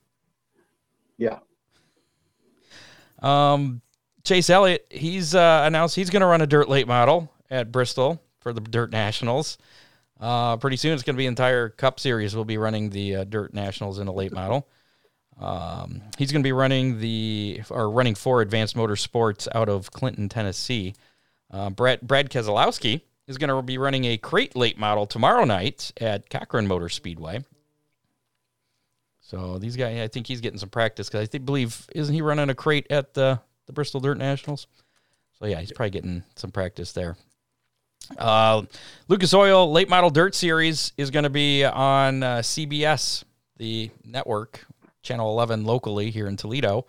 Yeah.
Um, Chase Elliott, he's uh, announced he's going to run a dirt late model at Bristol for the Dirt Nationals. Uh, pretty soon, it's going to be entire Cup Series. We'll be running the uh, Dirt Nationals in a late model. Um, he's going to be running the or running for Advanced Motorsports out of Clinton, Tennessee. Uh, Brad Brad Keselowski is going to be running a crate late model tomorrow night at Cochran Motor Speedway. So these guys, I think he's getting some practice because I think, believe isn't he running a crate at the the Bristol Dirt Nationals? So yeah, he's probably getting some practice there. Uh, Lucas Oil Late Model Dirt Series is going to be on uh, CBS, the network, Channel 11 locally here in Toledo,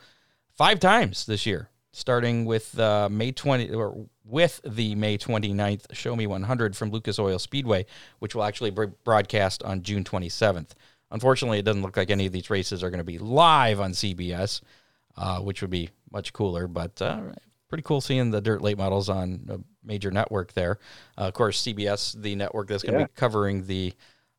five times this year, starting with uh, May 20 or with the May 29th Show Me 100 from Lucas Oil Speedway, which will actually be broadcast on June 27th. Unfortunately, it doesn't look like any of these races are going to be live on CBS, uh, which would be much cooler. But uh, pretty cool seeing the dirt late models on a major network there. Uh, of course, CBS, the network that's going to
Yeah.
be covering the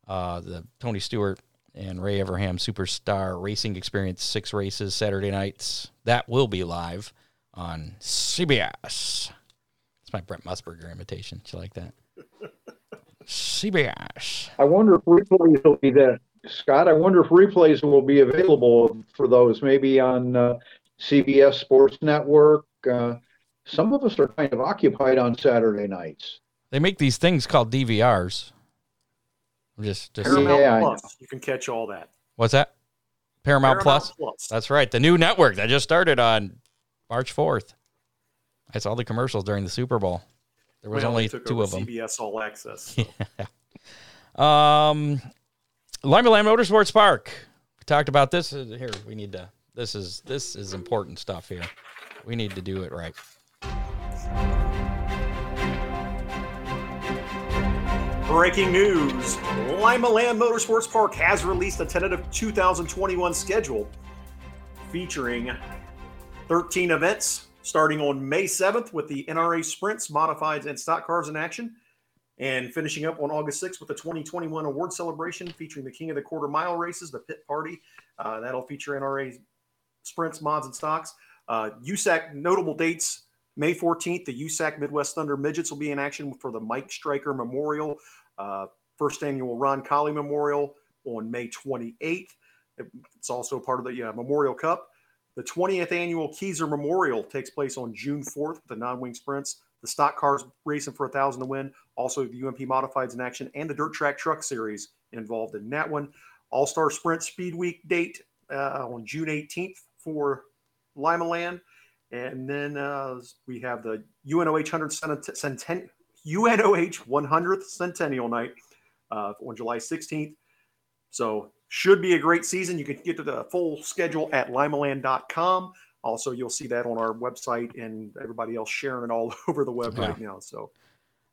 uh, the Tony Stewart and Ray Evernham Superstar Racing Experience six races Saturday nights. That will be live on CBS. It's my Brent Musburger imitation. Do you like that? CBS.
I wonder if replays will be that. Scott, I wonder if replays will be available for those, maybe on uh, CBS Sports Network. Uh, some of us are kind of occupied on Saturday nights.
They make these things called DVRs. I'm just just
Paramount
Yeah, I
Plus, you can catch all that.
what's that? Paramount, Plus.
Plus.
That's right. The new network that just started on March 4th. I saw the commercials during the Super Bowl. There was
Well,
only
they took
two
over
of them.
CBS All Access. so.
Um, Limaland Motorsports Park. We talked about this. Uh, Here, we need to. This is this is important stuff here. We need to do it right.
Breaking news Limaland Motorsports Park has released a tentative 2021 schedule featuring 13 events starting on May 7th with the NRA Sprints, Modifieds, and Stock Cars in action. And finishing up on August 6th with the 2021 award celebration featuring the King of the Quarter Mile races, the Pit Party. Uh, that'll feature NRA sprints, mods, and stocks. Uh, USAC notable dates May 14th, the USAC Midwest Thunder Midgets will be in action for the Mike Striker Memorial, uh, first annual Ron Colley Memorial on May 28th. It's also part of the uh, Memorial Cup. The 20th annual Keysor Memorial takes place on June 4th with the non-wing sprints. The stock cars racing for a thousand to win. Also, the UMP Modifieds in action and the Dirt Track Truck Series involved in that one. All Star Sprint Speed Week date uh, on June 18th for Limaland. And then uh, we have the UNOH 100 centen- UNOH 100th Centennial Night uh, on July 16th. So should be a great season. You can get to the full schedule at limaland.com. Also, you'll see that on our website and everybody else sharing it all over the web yeah. right now. So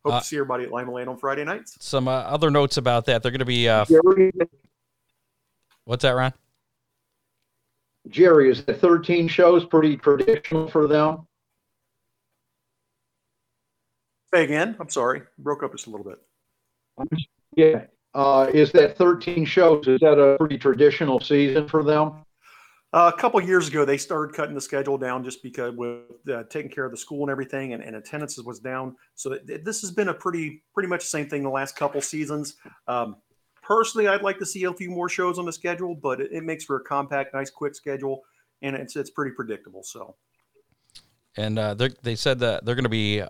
hope uh, to see everybody at Limaland on Friday nights.
Some uh, other notes about that. They're going to be. Uh, what's that, Ron?
Jerry, is the 13 shows pretty traditional for them?
Say again. I'm sorry. Broke up just a little bit.
Yeah. Uh, is that 13 shows? Is that a pretty traditional season for them?
Uh, a couple years ago, they started cutting the schedule down just because with uh, taking care of the school and everything, and, and attendance was down. So this has been a pretty pretty much the same thing the last couple seasons. Um, personally, I'd like to see a few more shows on the schedule, but it, it makes for a compact, nice, quick schedule, and it's it's pretty predictable. So,
and uh, they said that they're going to be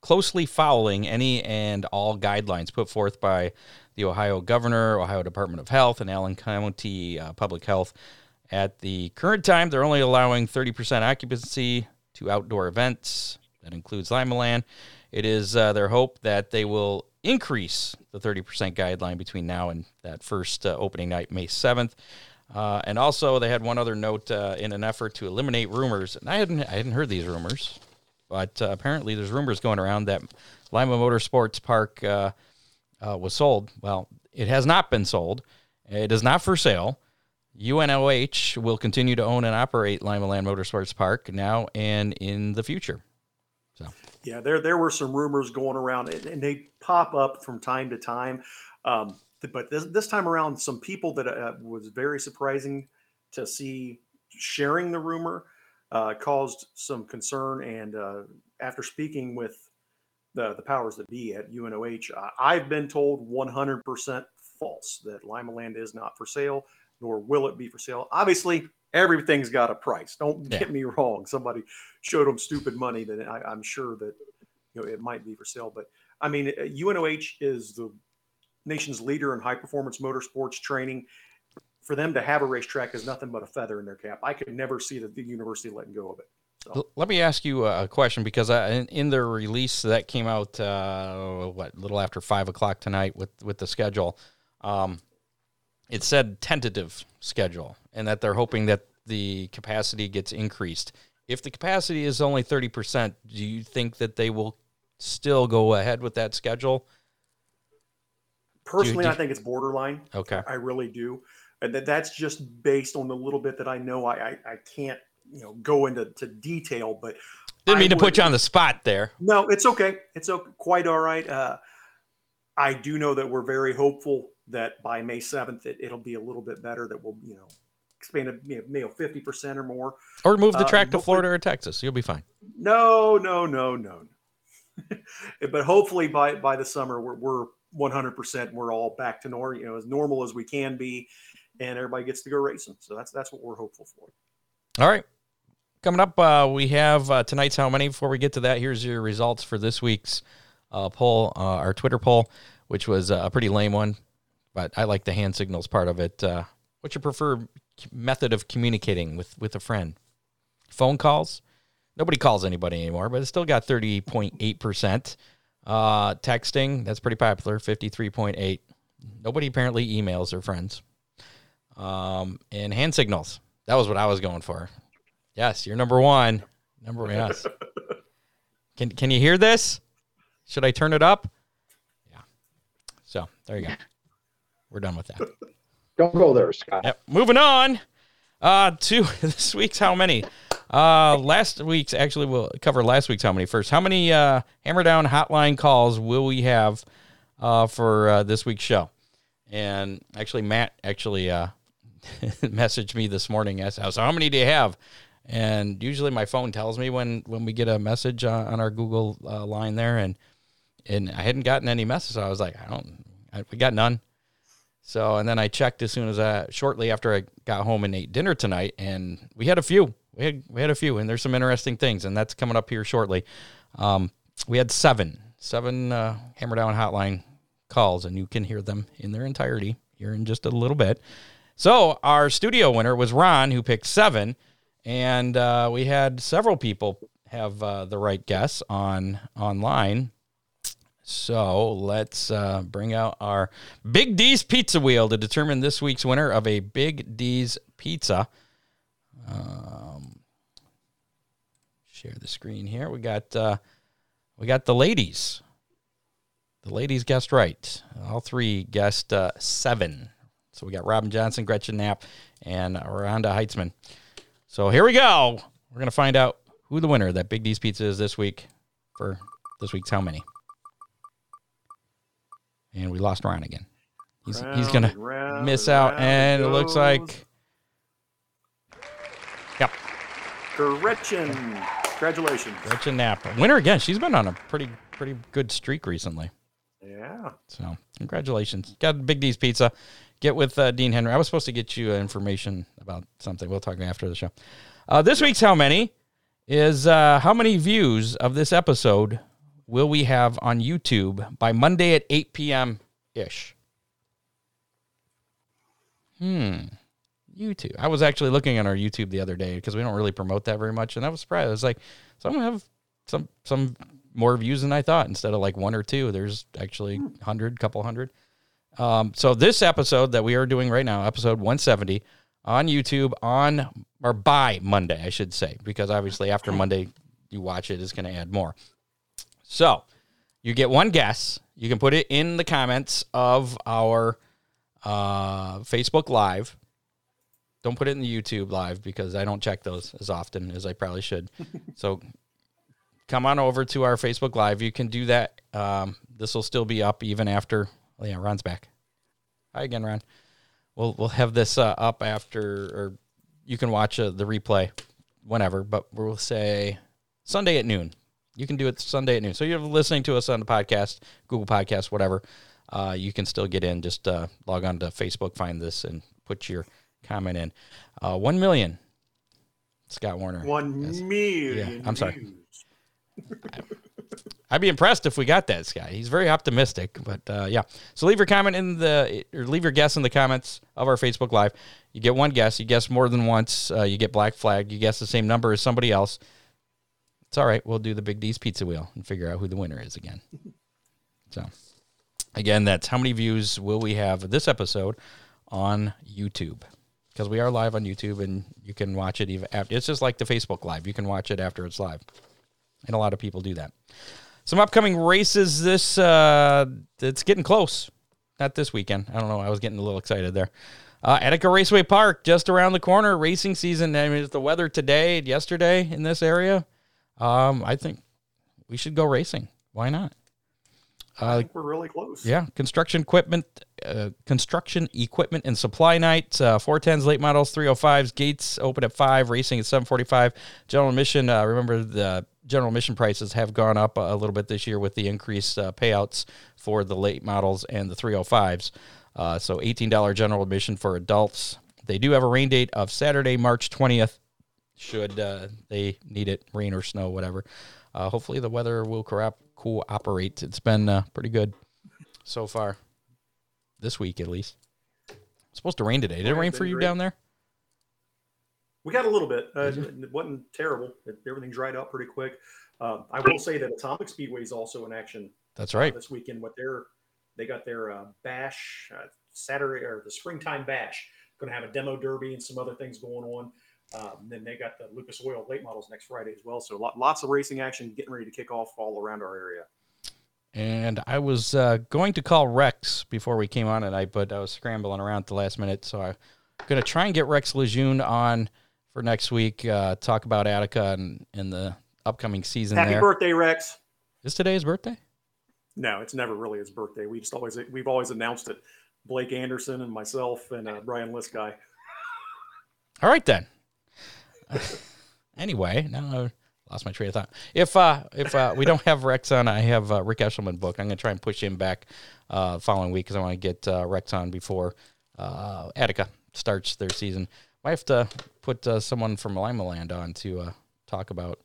closely following any and all guidelines put forth by the Ohio governor, Ohio Department of Health, and Allen County uh, Public Health. At the current time, they're only allowing 30% occupancy to outdoor events. That includes Limaland. It is uh, their hope that they will increase the 30% guideline between now and that first uh, opening night, May 7th. Uh, and also, they had one other note uh, in an effort to eliminate rumors. And I hadn't, I hadn't heard these rumors, but uh, apparently there's rumors going around that Lima Motorsports Park uh, was sold. Well, it has not been sold. It is not for sale. UNOH will continue to own and operate Limaland Motorsports Park now and in the future. So.
Yeah, there there were some rumors going around, and they pop up from time to time. Um, but this, this time around, some people that uh, was very surprising to see sharing the rumor uh, caused some concern. And uh, after speaking with the, the powers that be at UNOH, I've been told 100% false that Limaland is not for sale, nor will it be for sale. Obviously, everything's got a price. Don't yeah. get me wrong. Somebody showed them stupid money that I, am sure that you know it might be for sale. But I mean, UNOH is the nation's leader in high performance motorsports training. For them to have a racetrack is nothing but a feather in their cap. I could never see the, the university letting go of it.
So. Let me ask you a question because I, in, in their release that came out, uh, what, a little after five o'clock tonight with, with the schedule, um, it said tentative schedule and that they're hoping that the capacity gets increased. If the capacity is only 30%, do you think that they will still go ahead with that schedule?
Personally, do you, do, I think it's borderline.
Okay.
I really do. And that, that's just based on the little bit that I know. I, I, I can't, you know, go into to detail, but
didn't mean I to would, put you on the spot there.
No, it's okay. It's okay, quite all right. Uh, I do know that we're very hopeful that by May 7th, it, will be a little bit better, that we'll, you know, expand it, you know, 50% or more.
Or move the uh, track uh, to Florida or Texas. You'll be fine.
No, no, no, no. but hopefully by, by the summer, we're, we're 100%. We're all back to normal, you know, as normal as we can be. And everybody gets to go racing. So that's, that's what we're hopeful for.
All right. Coming up, uh, we have uh, tonight's How Many. Before we get to that, here's your results for this week's uh, poll, uh, our Twitter poll, which was a pretty lame one but I like the hand signals part of it. Uh, what's your preferred method of communicating with with a friend? Phone calls. Nobody calls anybody anymore, but it's still got thirty point eight percent. Uh, texting that's pretty popular, fifty three point eight. Nobody apparently emails their friends. Um, and hand signals. That was what I was going for. Yes, you're number one. Number one. Yes. can Can you hear this? Should I turn it up? Yeah. So there you go. We're done with that.
Don't go there, Scott.
Yep. Moving on uh, to this week's how many. Uh, last week's actually we'll cover last week's how many first. How many uh, hammer down hotline calls will we have uh, for uh, this week's show? And actually, Matt actually uh, messaged me this morning. Asked, "So how many do you have?" And usually my phone tells me when when we get a message on, on our Google uh, line there, and and I hadn't gotten any message. So I was like, I don't, I, we got none. So and then I checked as soon as I shortly after I got home and ate dinner tonight, and we had a few. We had we had a few, and there's some interesting things, and that's coming up here shortly. Um, we had seven seven uh, hammer down hotline calls, and you can hear them in their entirety here in just a little bit. So our studio winner was Ron, who picked seven, and uh, we had several people have uh, the right guess on online. So let's uh, bring out our Big D's Pizza Wheel to determine this week's winner of a Big D's Pizza. Um, share the screen here. We got uh, we got the ladies. The ladies guessed right. All three guessed uh, seven. So we got Robin Johnson, Gretchen Knapp, and Rhonda Heitzman. So here we go. We're gonna find out who the winner of that Big D's Pizza is this week for this week's how many and we lost Ryan again. He's
Round
he's gonna
round
miss out, and it
it
looks like yep,
Gretchen, congratulations.
Gretchen Knapp, winner again. She's been on a pretty pretty good streak recently.
Yeah.
So congratulations, got Big D's Pizza. Get with uh, Dean Henry. I was supposed to get you uh, information about something. We'll talk after the show. Uh, this week's how many is uh, how many views of this episode will we have on YouTube by Monday at 8 p.m. ish? Hmm. YouTube. I was actually looking on our YouTube the other day because we don't really promote that very much, and I was surprised. I was like, some have some some more views than I thought. Instead of like one or two, there's actually hundred, couple hundred. Um, so this episode that we are doing right now, episode 170 on YouTube on or by Monday, I should say, because obviously after Monday you watch it is going to add more. So you get one guess. You can put it in the comments of our uh, Facebook Live. Don't put it in the YouTube Live because I don't check those as often as I probably should. so come on over to our Facebook Live. You can do that. Um, this will still be up even after. Oh yeah, Ron's back. Hi again, Ron. We'll we'll have this uh, up after, or you can watch uh, the replay whenever. But we'll say Sunday at noon. You can do it Sunday at noon. So you're listening to us on the podcast, Google Podcast, whatever. Uh, you can still get in. Just uh, log on to Facebook, find this, and put your comment in. Uh, One million. Scott Warner.
One
Yes.
million.
Yeah, I'm sorry.
views.
I'd be impressed if we got that, Scott. He's very optimistic, but uh, yeah. So leave your comment in the or leave your guess in the comments of our Facebook Live. You get one guess. You guess more than once. Uh, you get black flag. You guess the same number as somebody else. It's all right. We'll do the Big D's Pizza Wheel and figure out who the winner is again. So again, that's how many views will we have this episode on YouTube? Because we are live on YouTube and you can watch it even after. It's just like the Facebook Live. You can watch it after it's live, and a lot of people do that. Some upcoming races this uh it's getting close. Not this weekend. I don't know. I was getting a little excited there. Uh, Attica Raceway Park, just around the corner, racing season. I mean, it's the weather today, yesterday in this area. Um, I think we should go racing. Why not?
I
Uh,
think we're really close.
yeah, construction equipment, uh, construction equipment and supply night. Uh, 410s, late models, 305s. Gates open at five. Racing at 745. General admission. Uh, remember the general admission prices have gone up a, a little bit this year with the increased uh, payouts for the late models and the 305s. Uh, so $18 general admission for adults. They do have a rain date of Saturday, March 20th. Should uh, they need it, rain or snow, whatever. Uh, hopefully the weather will corrupt, cooperate. It's been uh, pretty good so far this week, at least. It's supposed to rain today. Did it rain for you
great.
down there?
We got a little bit. Uh, it wasn't terrible. It- Everything dried up pretty quick. Uh, I will say that Atomic Speedway is also in action
That's
uh,
right.
this weekend. What they're they got their uh, bash uh, Saturday or the springtime bash. Going to have a demo derby and some other things going on. Um, then they got the Lucas Oil late models next Friday as well. So lot, lots of racing action getting ready to kick off all around our area.
And I was uh, going to call Rex before we came on tonight, but I was scrambling around at the last minute. So I'm going to try and get Rex Lejeune on for next week. Uh, talk about Attica and, and the upcoming season.
Happy
there.
birthday, Rex.
Is today his birthday?
No, it's never really his birthday. We just always we've always announced it. Blake Anderson and myself and uh, Brian Liskey.
All right then. anyway, now I lost my train of thought. If uh, if uh, we don't have Rex on, I have uh, Rick Eshelman book. I'm going to try and push him back uh, following week because I want to get uh, Rex on before uh, Attica starts their season. I have to put uh, someone from Limaland on to uh, talk about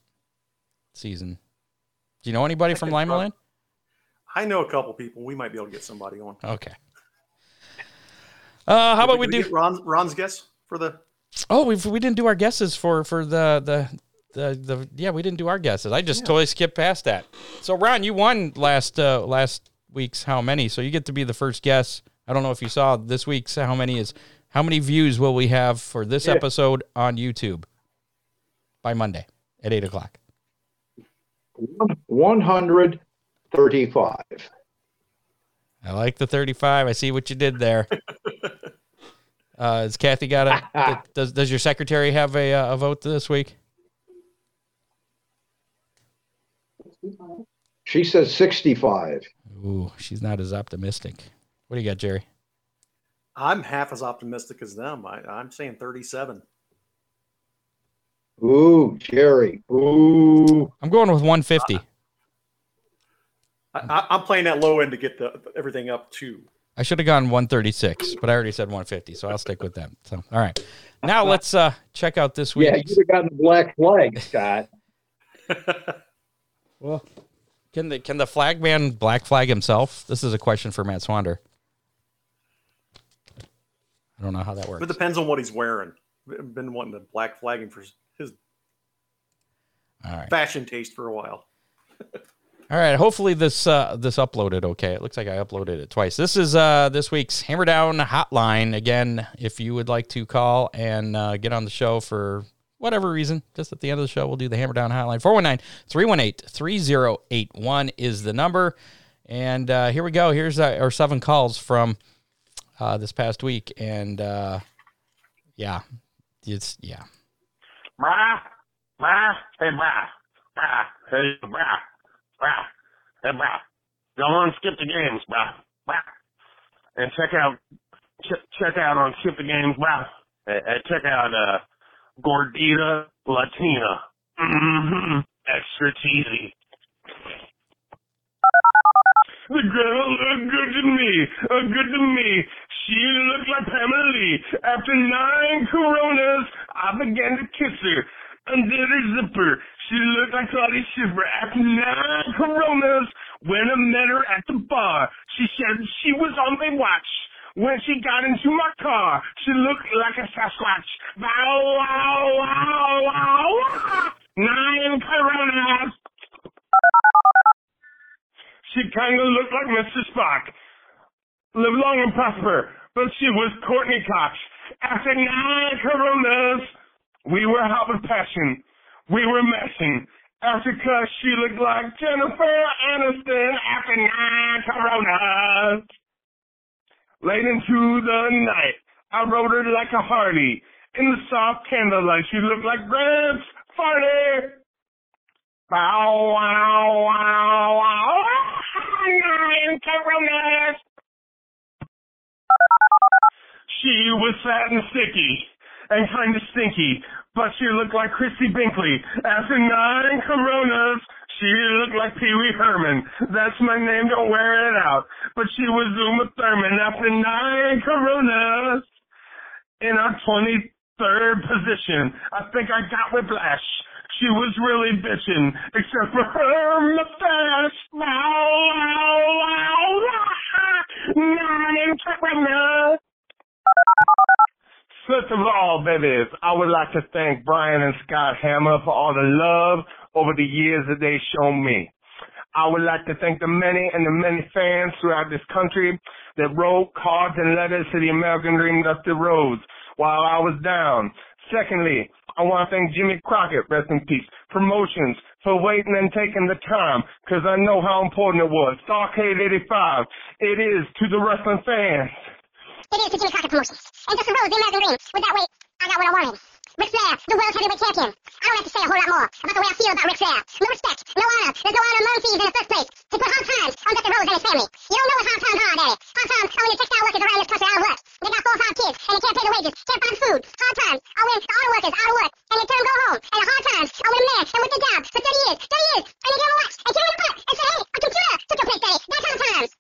season. Do you know anybody from Limaland?
I know a couple people. We might be able to get somebody on.
Okay. Uh, how about we
did
do?
Ron's, Ron's guess for the?
Oh, we we didn't do our guesses for for the the. The, the yeah we didn't do our guesses I just totally skipped past that so Ron you won last uh last week's how many so you get to be the first guess I don't know if you saw this week's how many is how many views will we have for this
Yeah.
episode on YouTube by Monday at eight o'clock
135.
I like the 35 I see what you did there uh has Kathy got a does does your secretary have a uh, a vote this week
She says 65.
Ooh, she's not as optimistic. What do you got, Jerry?
I'm half as optimistic as them. I, I'm saying 37.
Ooh, Jerry. Ooh.
I'm going with 150.
I, I, I'm playing that low end to get the everything up to.
I should have gone 136, but I already said 150, so I'll stick with them. So, all right. Now let's uh check out this week.
Yeah, you have gotten the black flag, Scott.
Well, can the can the flag man black flag himself? This is a question for Matt Swander. I don't know how that works.
It depends on what he's wearing. I've been wanting the black flagging for his
All right.
fashion taste for a while.
All right. Hopefully this uh, this uploaded okay. It looks like I uploaded it twice. This is uh, this week's Hammer Down Hotline. Again, if you would like to call and uh, get on the show for whatever reason, just at the end of the show, we'll do the Hammer Down Hotline. 419-318-3081 is the number. And uh, here we go. Here's uh, our seven calls from uh, this past week. And uh, yeah, it's yeah.
Brah, brah, hey brah, brah, hey brah, brah, hey brah. Go on, skip the games, brah, brah. And check out, ch- check out on skip the games, brah. And, and check out, uh, Gordita Latina. Mm-hmm. Extra cheesy. The girl looked good to me, uh, good to me. She looked like Pamela Lee. After nine coronas, I began to kiss her under the zipper. She looked like Claudia Schiffer. After nine coronas, when I met her at the bar, she said she was on the watch. When she got into my car, she looked like a Sasquatch. Bow, wow, wow, wow, wow. Nine coronas. She kind of looked like Mr. Spock. Live long and prosper. But she was Courteney Cox. After nine coronas, we were having passion. We were messing. After cause she looked like Jennifer Aniston after nine coronas. Late into the night, I rode her like a Hardy. In the soft candlelight, she looked like Gramps Farty. Bow, wow, wow, wow. Nine coronas. She was fat and sticky and kind of stinky, but she looked like Christie Brinkley. After nine coronas, she looked like Pee Wee Herman. That's my name, don't wear it out. But she was Uma Thurman after nine coronas. In our 23rd position, I think I got whiplash. She was really bitching, except for her mustache. Wow, wow, wow, wow. Nine coronas. First of all, babies, I would like to thank Brian and Scott Hammer for all the love over the years that they've shown me. I would like to thank the many and the many fans throughout this country that wrote cards and letters to the American Dream Dusty Rhodes while I was down. Secondly, I want to thank Jimmy Crockett, rest in peace, promotions for waiting and taking the time because I know how important it was. Starcade 85, it is to the wrestling fans.
It is the Jimmy Crockett promotions. And Dusty Rhodes, the American Dream. With that weight, I got what I wanted. Ric Flair, the world heavyweight champion. I don't have to say a whole lot more about the way I feel about Ric Flair. No respect, no honor. There's no honor among thieves in the first place. He put hard times on Dusty Rhodes and his family. You don't know what hard times are, Daddy. Hard times are when your textile workers around this country out of work. They got four or five kids, and they can't pay the wages, can't find food. Hard times are when the auto workers out of work, and they turn go home. And the hard times are when a man been with the job for 30 years, 30 years, and they give him a watch, and give him a butt, and say, hey, a computer took your place, Daddy. That's hard times.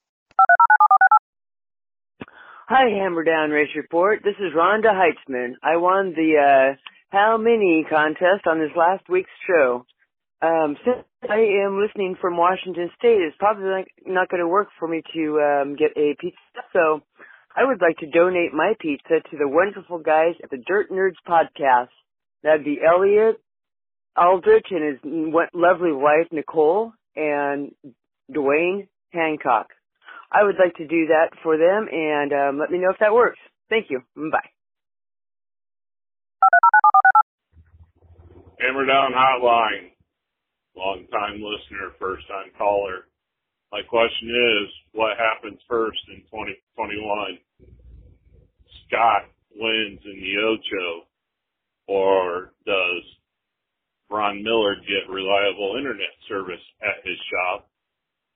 Hi, Hammer Down Race Report. This is Rhonda Heitzman. I won the uh, How Many contest on this last week's show. Um, since I am listening from Washington State, it's probably not, going to work for me to um, get a pizza. So I would like to donate my pizza to the wonderful guys at the Dirt Nerds podcast. That'd be Elliot Aldrich and his lovely wife Nicole and Dwayne Hancock. I would like to do that for them and um, let me know if that works. Thank you. Bye.
Hammer Down Hotline. Long time listener, first time caller. My question is, what happens first in 2021? Scott wins in the Ocho, or does Ron Miller get reliable internet service at his shop?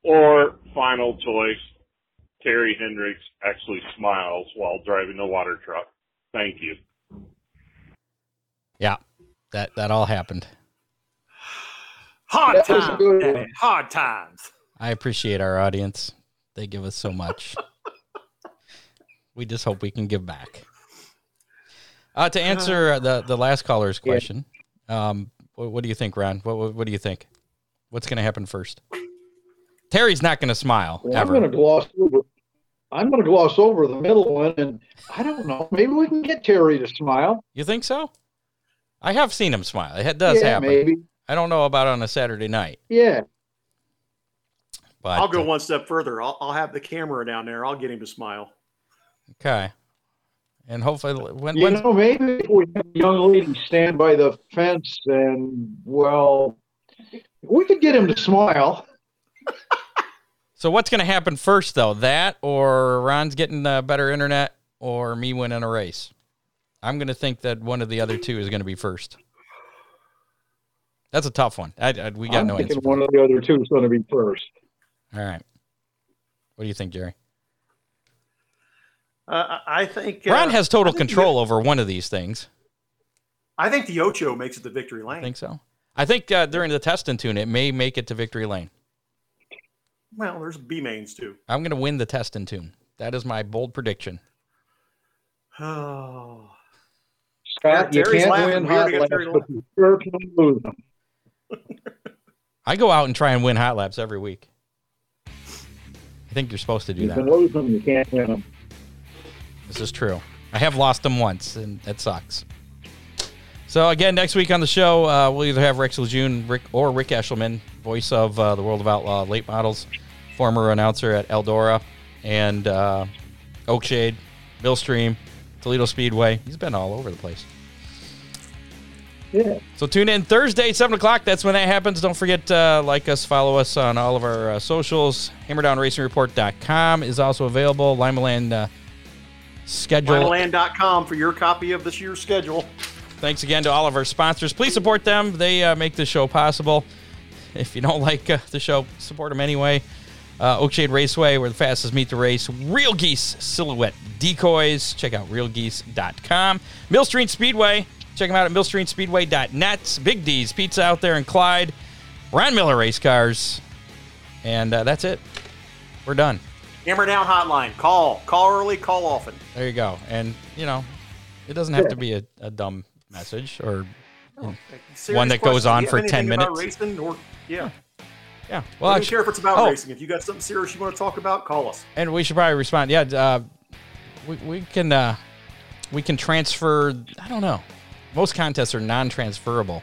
Or final choice, Terry Hendricks actually smiles while driving the water truck. Thank you.
Yeah, that that all happened.
Hard times. Hard times.
I appreciate our audience. They give us so much. we just hope we can give back. Uh, to answer the the last caller's question, yeah. um, what, what, do you think, Ron? What, what, what do you think? What's going to happen first? Terry's not going to smile.
Well, I'm going to gloss over. I'm going to gloss over the middle one, and I don't know. Maybe we can get Terry to smile.
You think so? I have seen him smile. It does
yeah,
happen.
Maybe.
I don't know about on a Saturday night.
Yeah.
But I'll go uh, one step further. I'll, I'll have the camera down there. I'll get him to smile.
Okay. And hopefully, when
you know, maybe we have a young lady stand by the fence, and well, we could get him to smile.
So, what's going to happen first, though? That, or Ron's getting uh, better internet, or me winning a race? I'm going to think that one of the other two is going to be first. That's a tough one. I, I, we got
I'm
no
thinking
answer.
One of the other two is going to be first.
All right. What do you think, Jerry?
Uh, I think
Ron
uh,
has total control the, over one of these things.
I think the Ocho makes it to victory lane.
I think so. I think uh, during the test and tune, it may make it to victory lane.
Well, there's B mains too.
I'm going to win the test and tune. That is my bold prediction.
Oh,
Scott, you can't win hot laps, but you sure can lose them.
I go out and try and win hot laps every week. I think you're supposed to do
you
that.
You can lose them, you can't win them.
This is true. I have lost them once, and it sucks. So again, next week on the show, uh, we'll either have Rex Lejeune Rick, or Rick Eshelman, voice of uh, the World of Outlaw late models, former announcer at Eldora, and uh, Oakshade, Millstream, Toledo Speedway. He's been all over the place.
Yeah.
So tune in Thursday, 7 o'clock. That's when that happens. Don't forget to uh, like us, follow us on all of our uh, socials. HammerdownRacingReport.com is also available. Limaland uh, schedule.
Limaland.com for your copy of this year's schedule.
Thanks again to all of our sponsors. Please support them. They uh, make this show possible. If you don't like uh, the show, support them anyway. Uh, Oakshade Raceway, where the fastest meet the race. Real Geese Silhouette Decoys. Check out realgeese.com. Millstream Speedway. Check them out at millstreamspeedway.net. Big D's Pizza out there in Clyde. Ron Miller Race Cars. And uh, that's it. We're done.
Hammer down hotline. Call. Call early, call often.
There you go. And, you know, it doesn't have to be a, a dumb message or one that goes on for 10 minutes.
Racing or, yeah.
Yeah.
Well, I don't care if it's about oh, racing. If you got something serious you want to talk about, call us.
And we should probably respond. Yeah, uh, we, we can uh, we can transfer. I don't know. Most contests are non-transferable,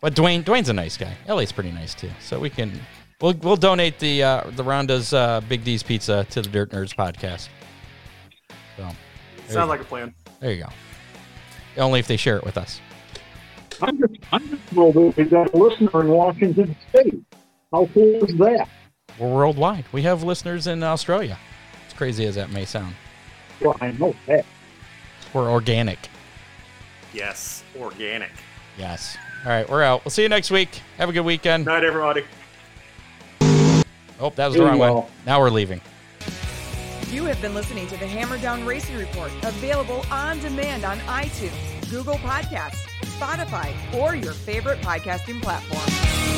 but Dwayne Dwayne's a nice guy. Ellie's pretty nice too. So we can we'll we'll donate the uh, the Ronda's uh, Big D's Pizza to the Dirt Nerds podcast. So
sounds like a plan.
There you go. Only if they share it with us.
I'm just, I'm just thrilled that we got a listener in Washington State. How cool is that?
We're worldwide. We have listeners in Australia. As crazy as that may sound.
Well, I know that.
We're organic.
Yes, organic.
Yes. All right, we're out. We'll see you next week. Have a good weekend.
Night, everybody.
Oh, that was the wrong one. Now we're leaving.
You have been listening to the Hammer Down Racing Report, available on demand on iTunes, Google Podcasts, Spotify, or your favorite podcasting platform.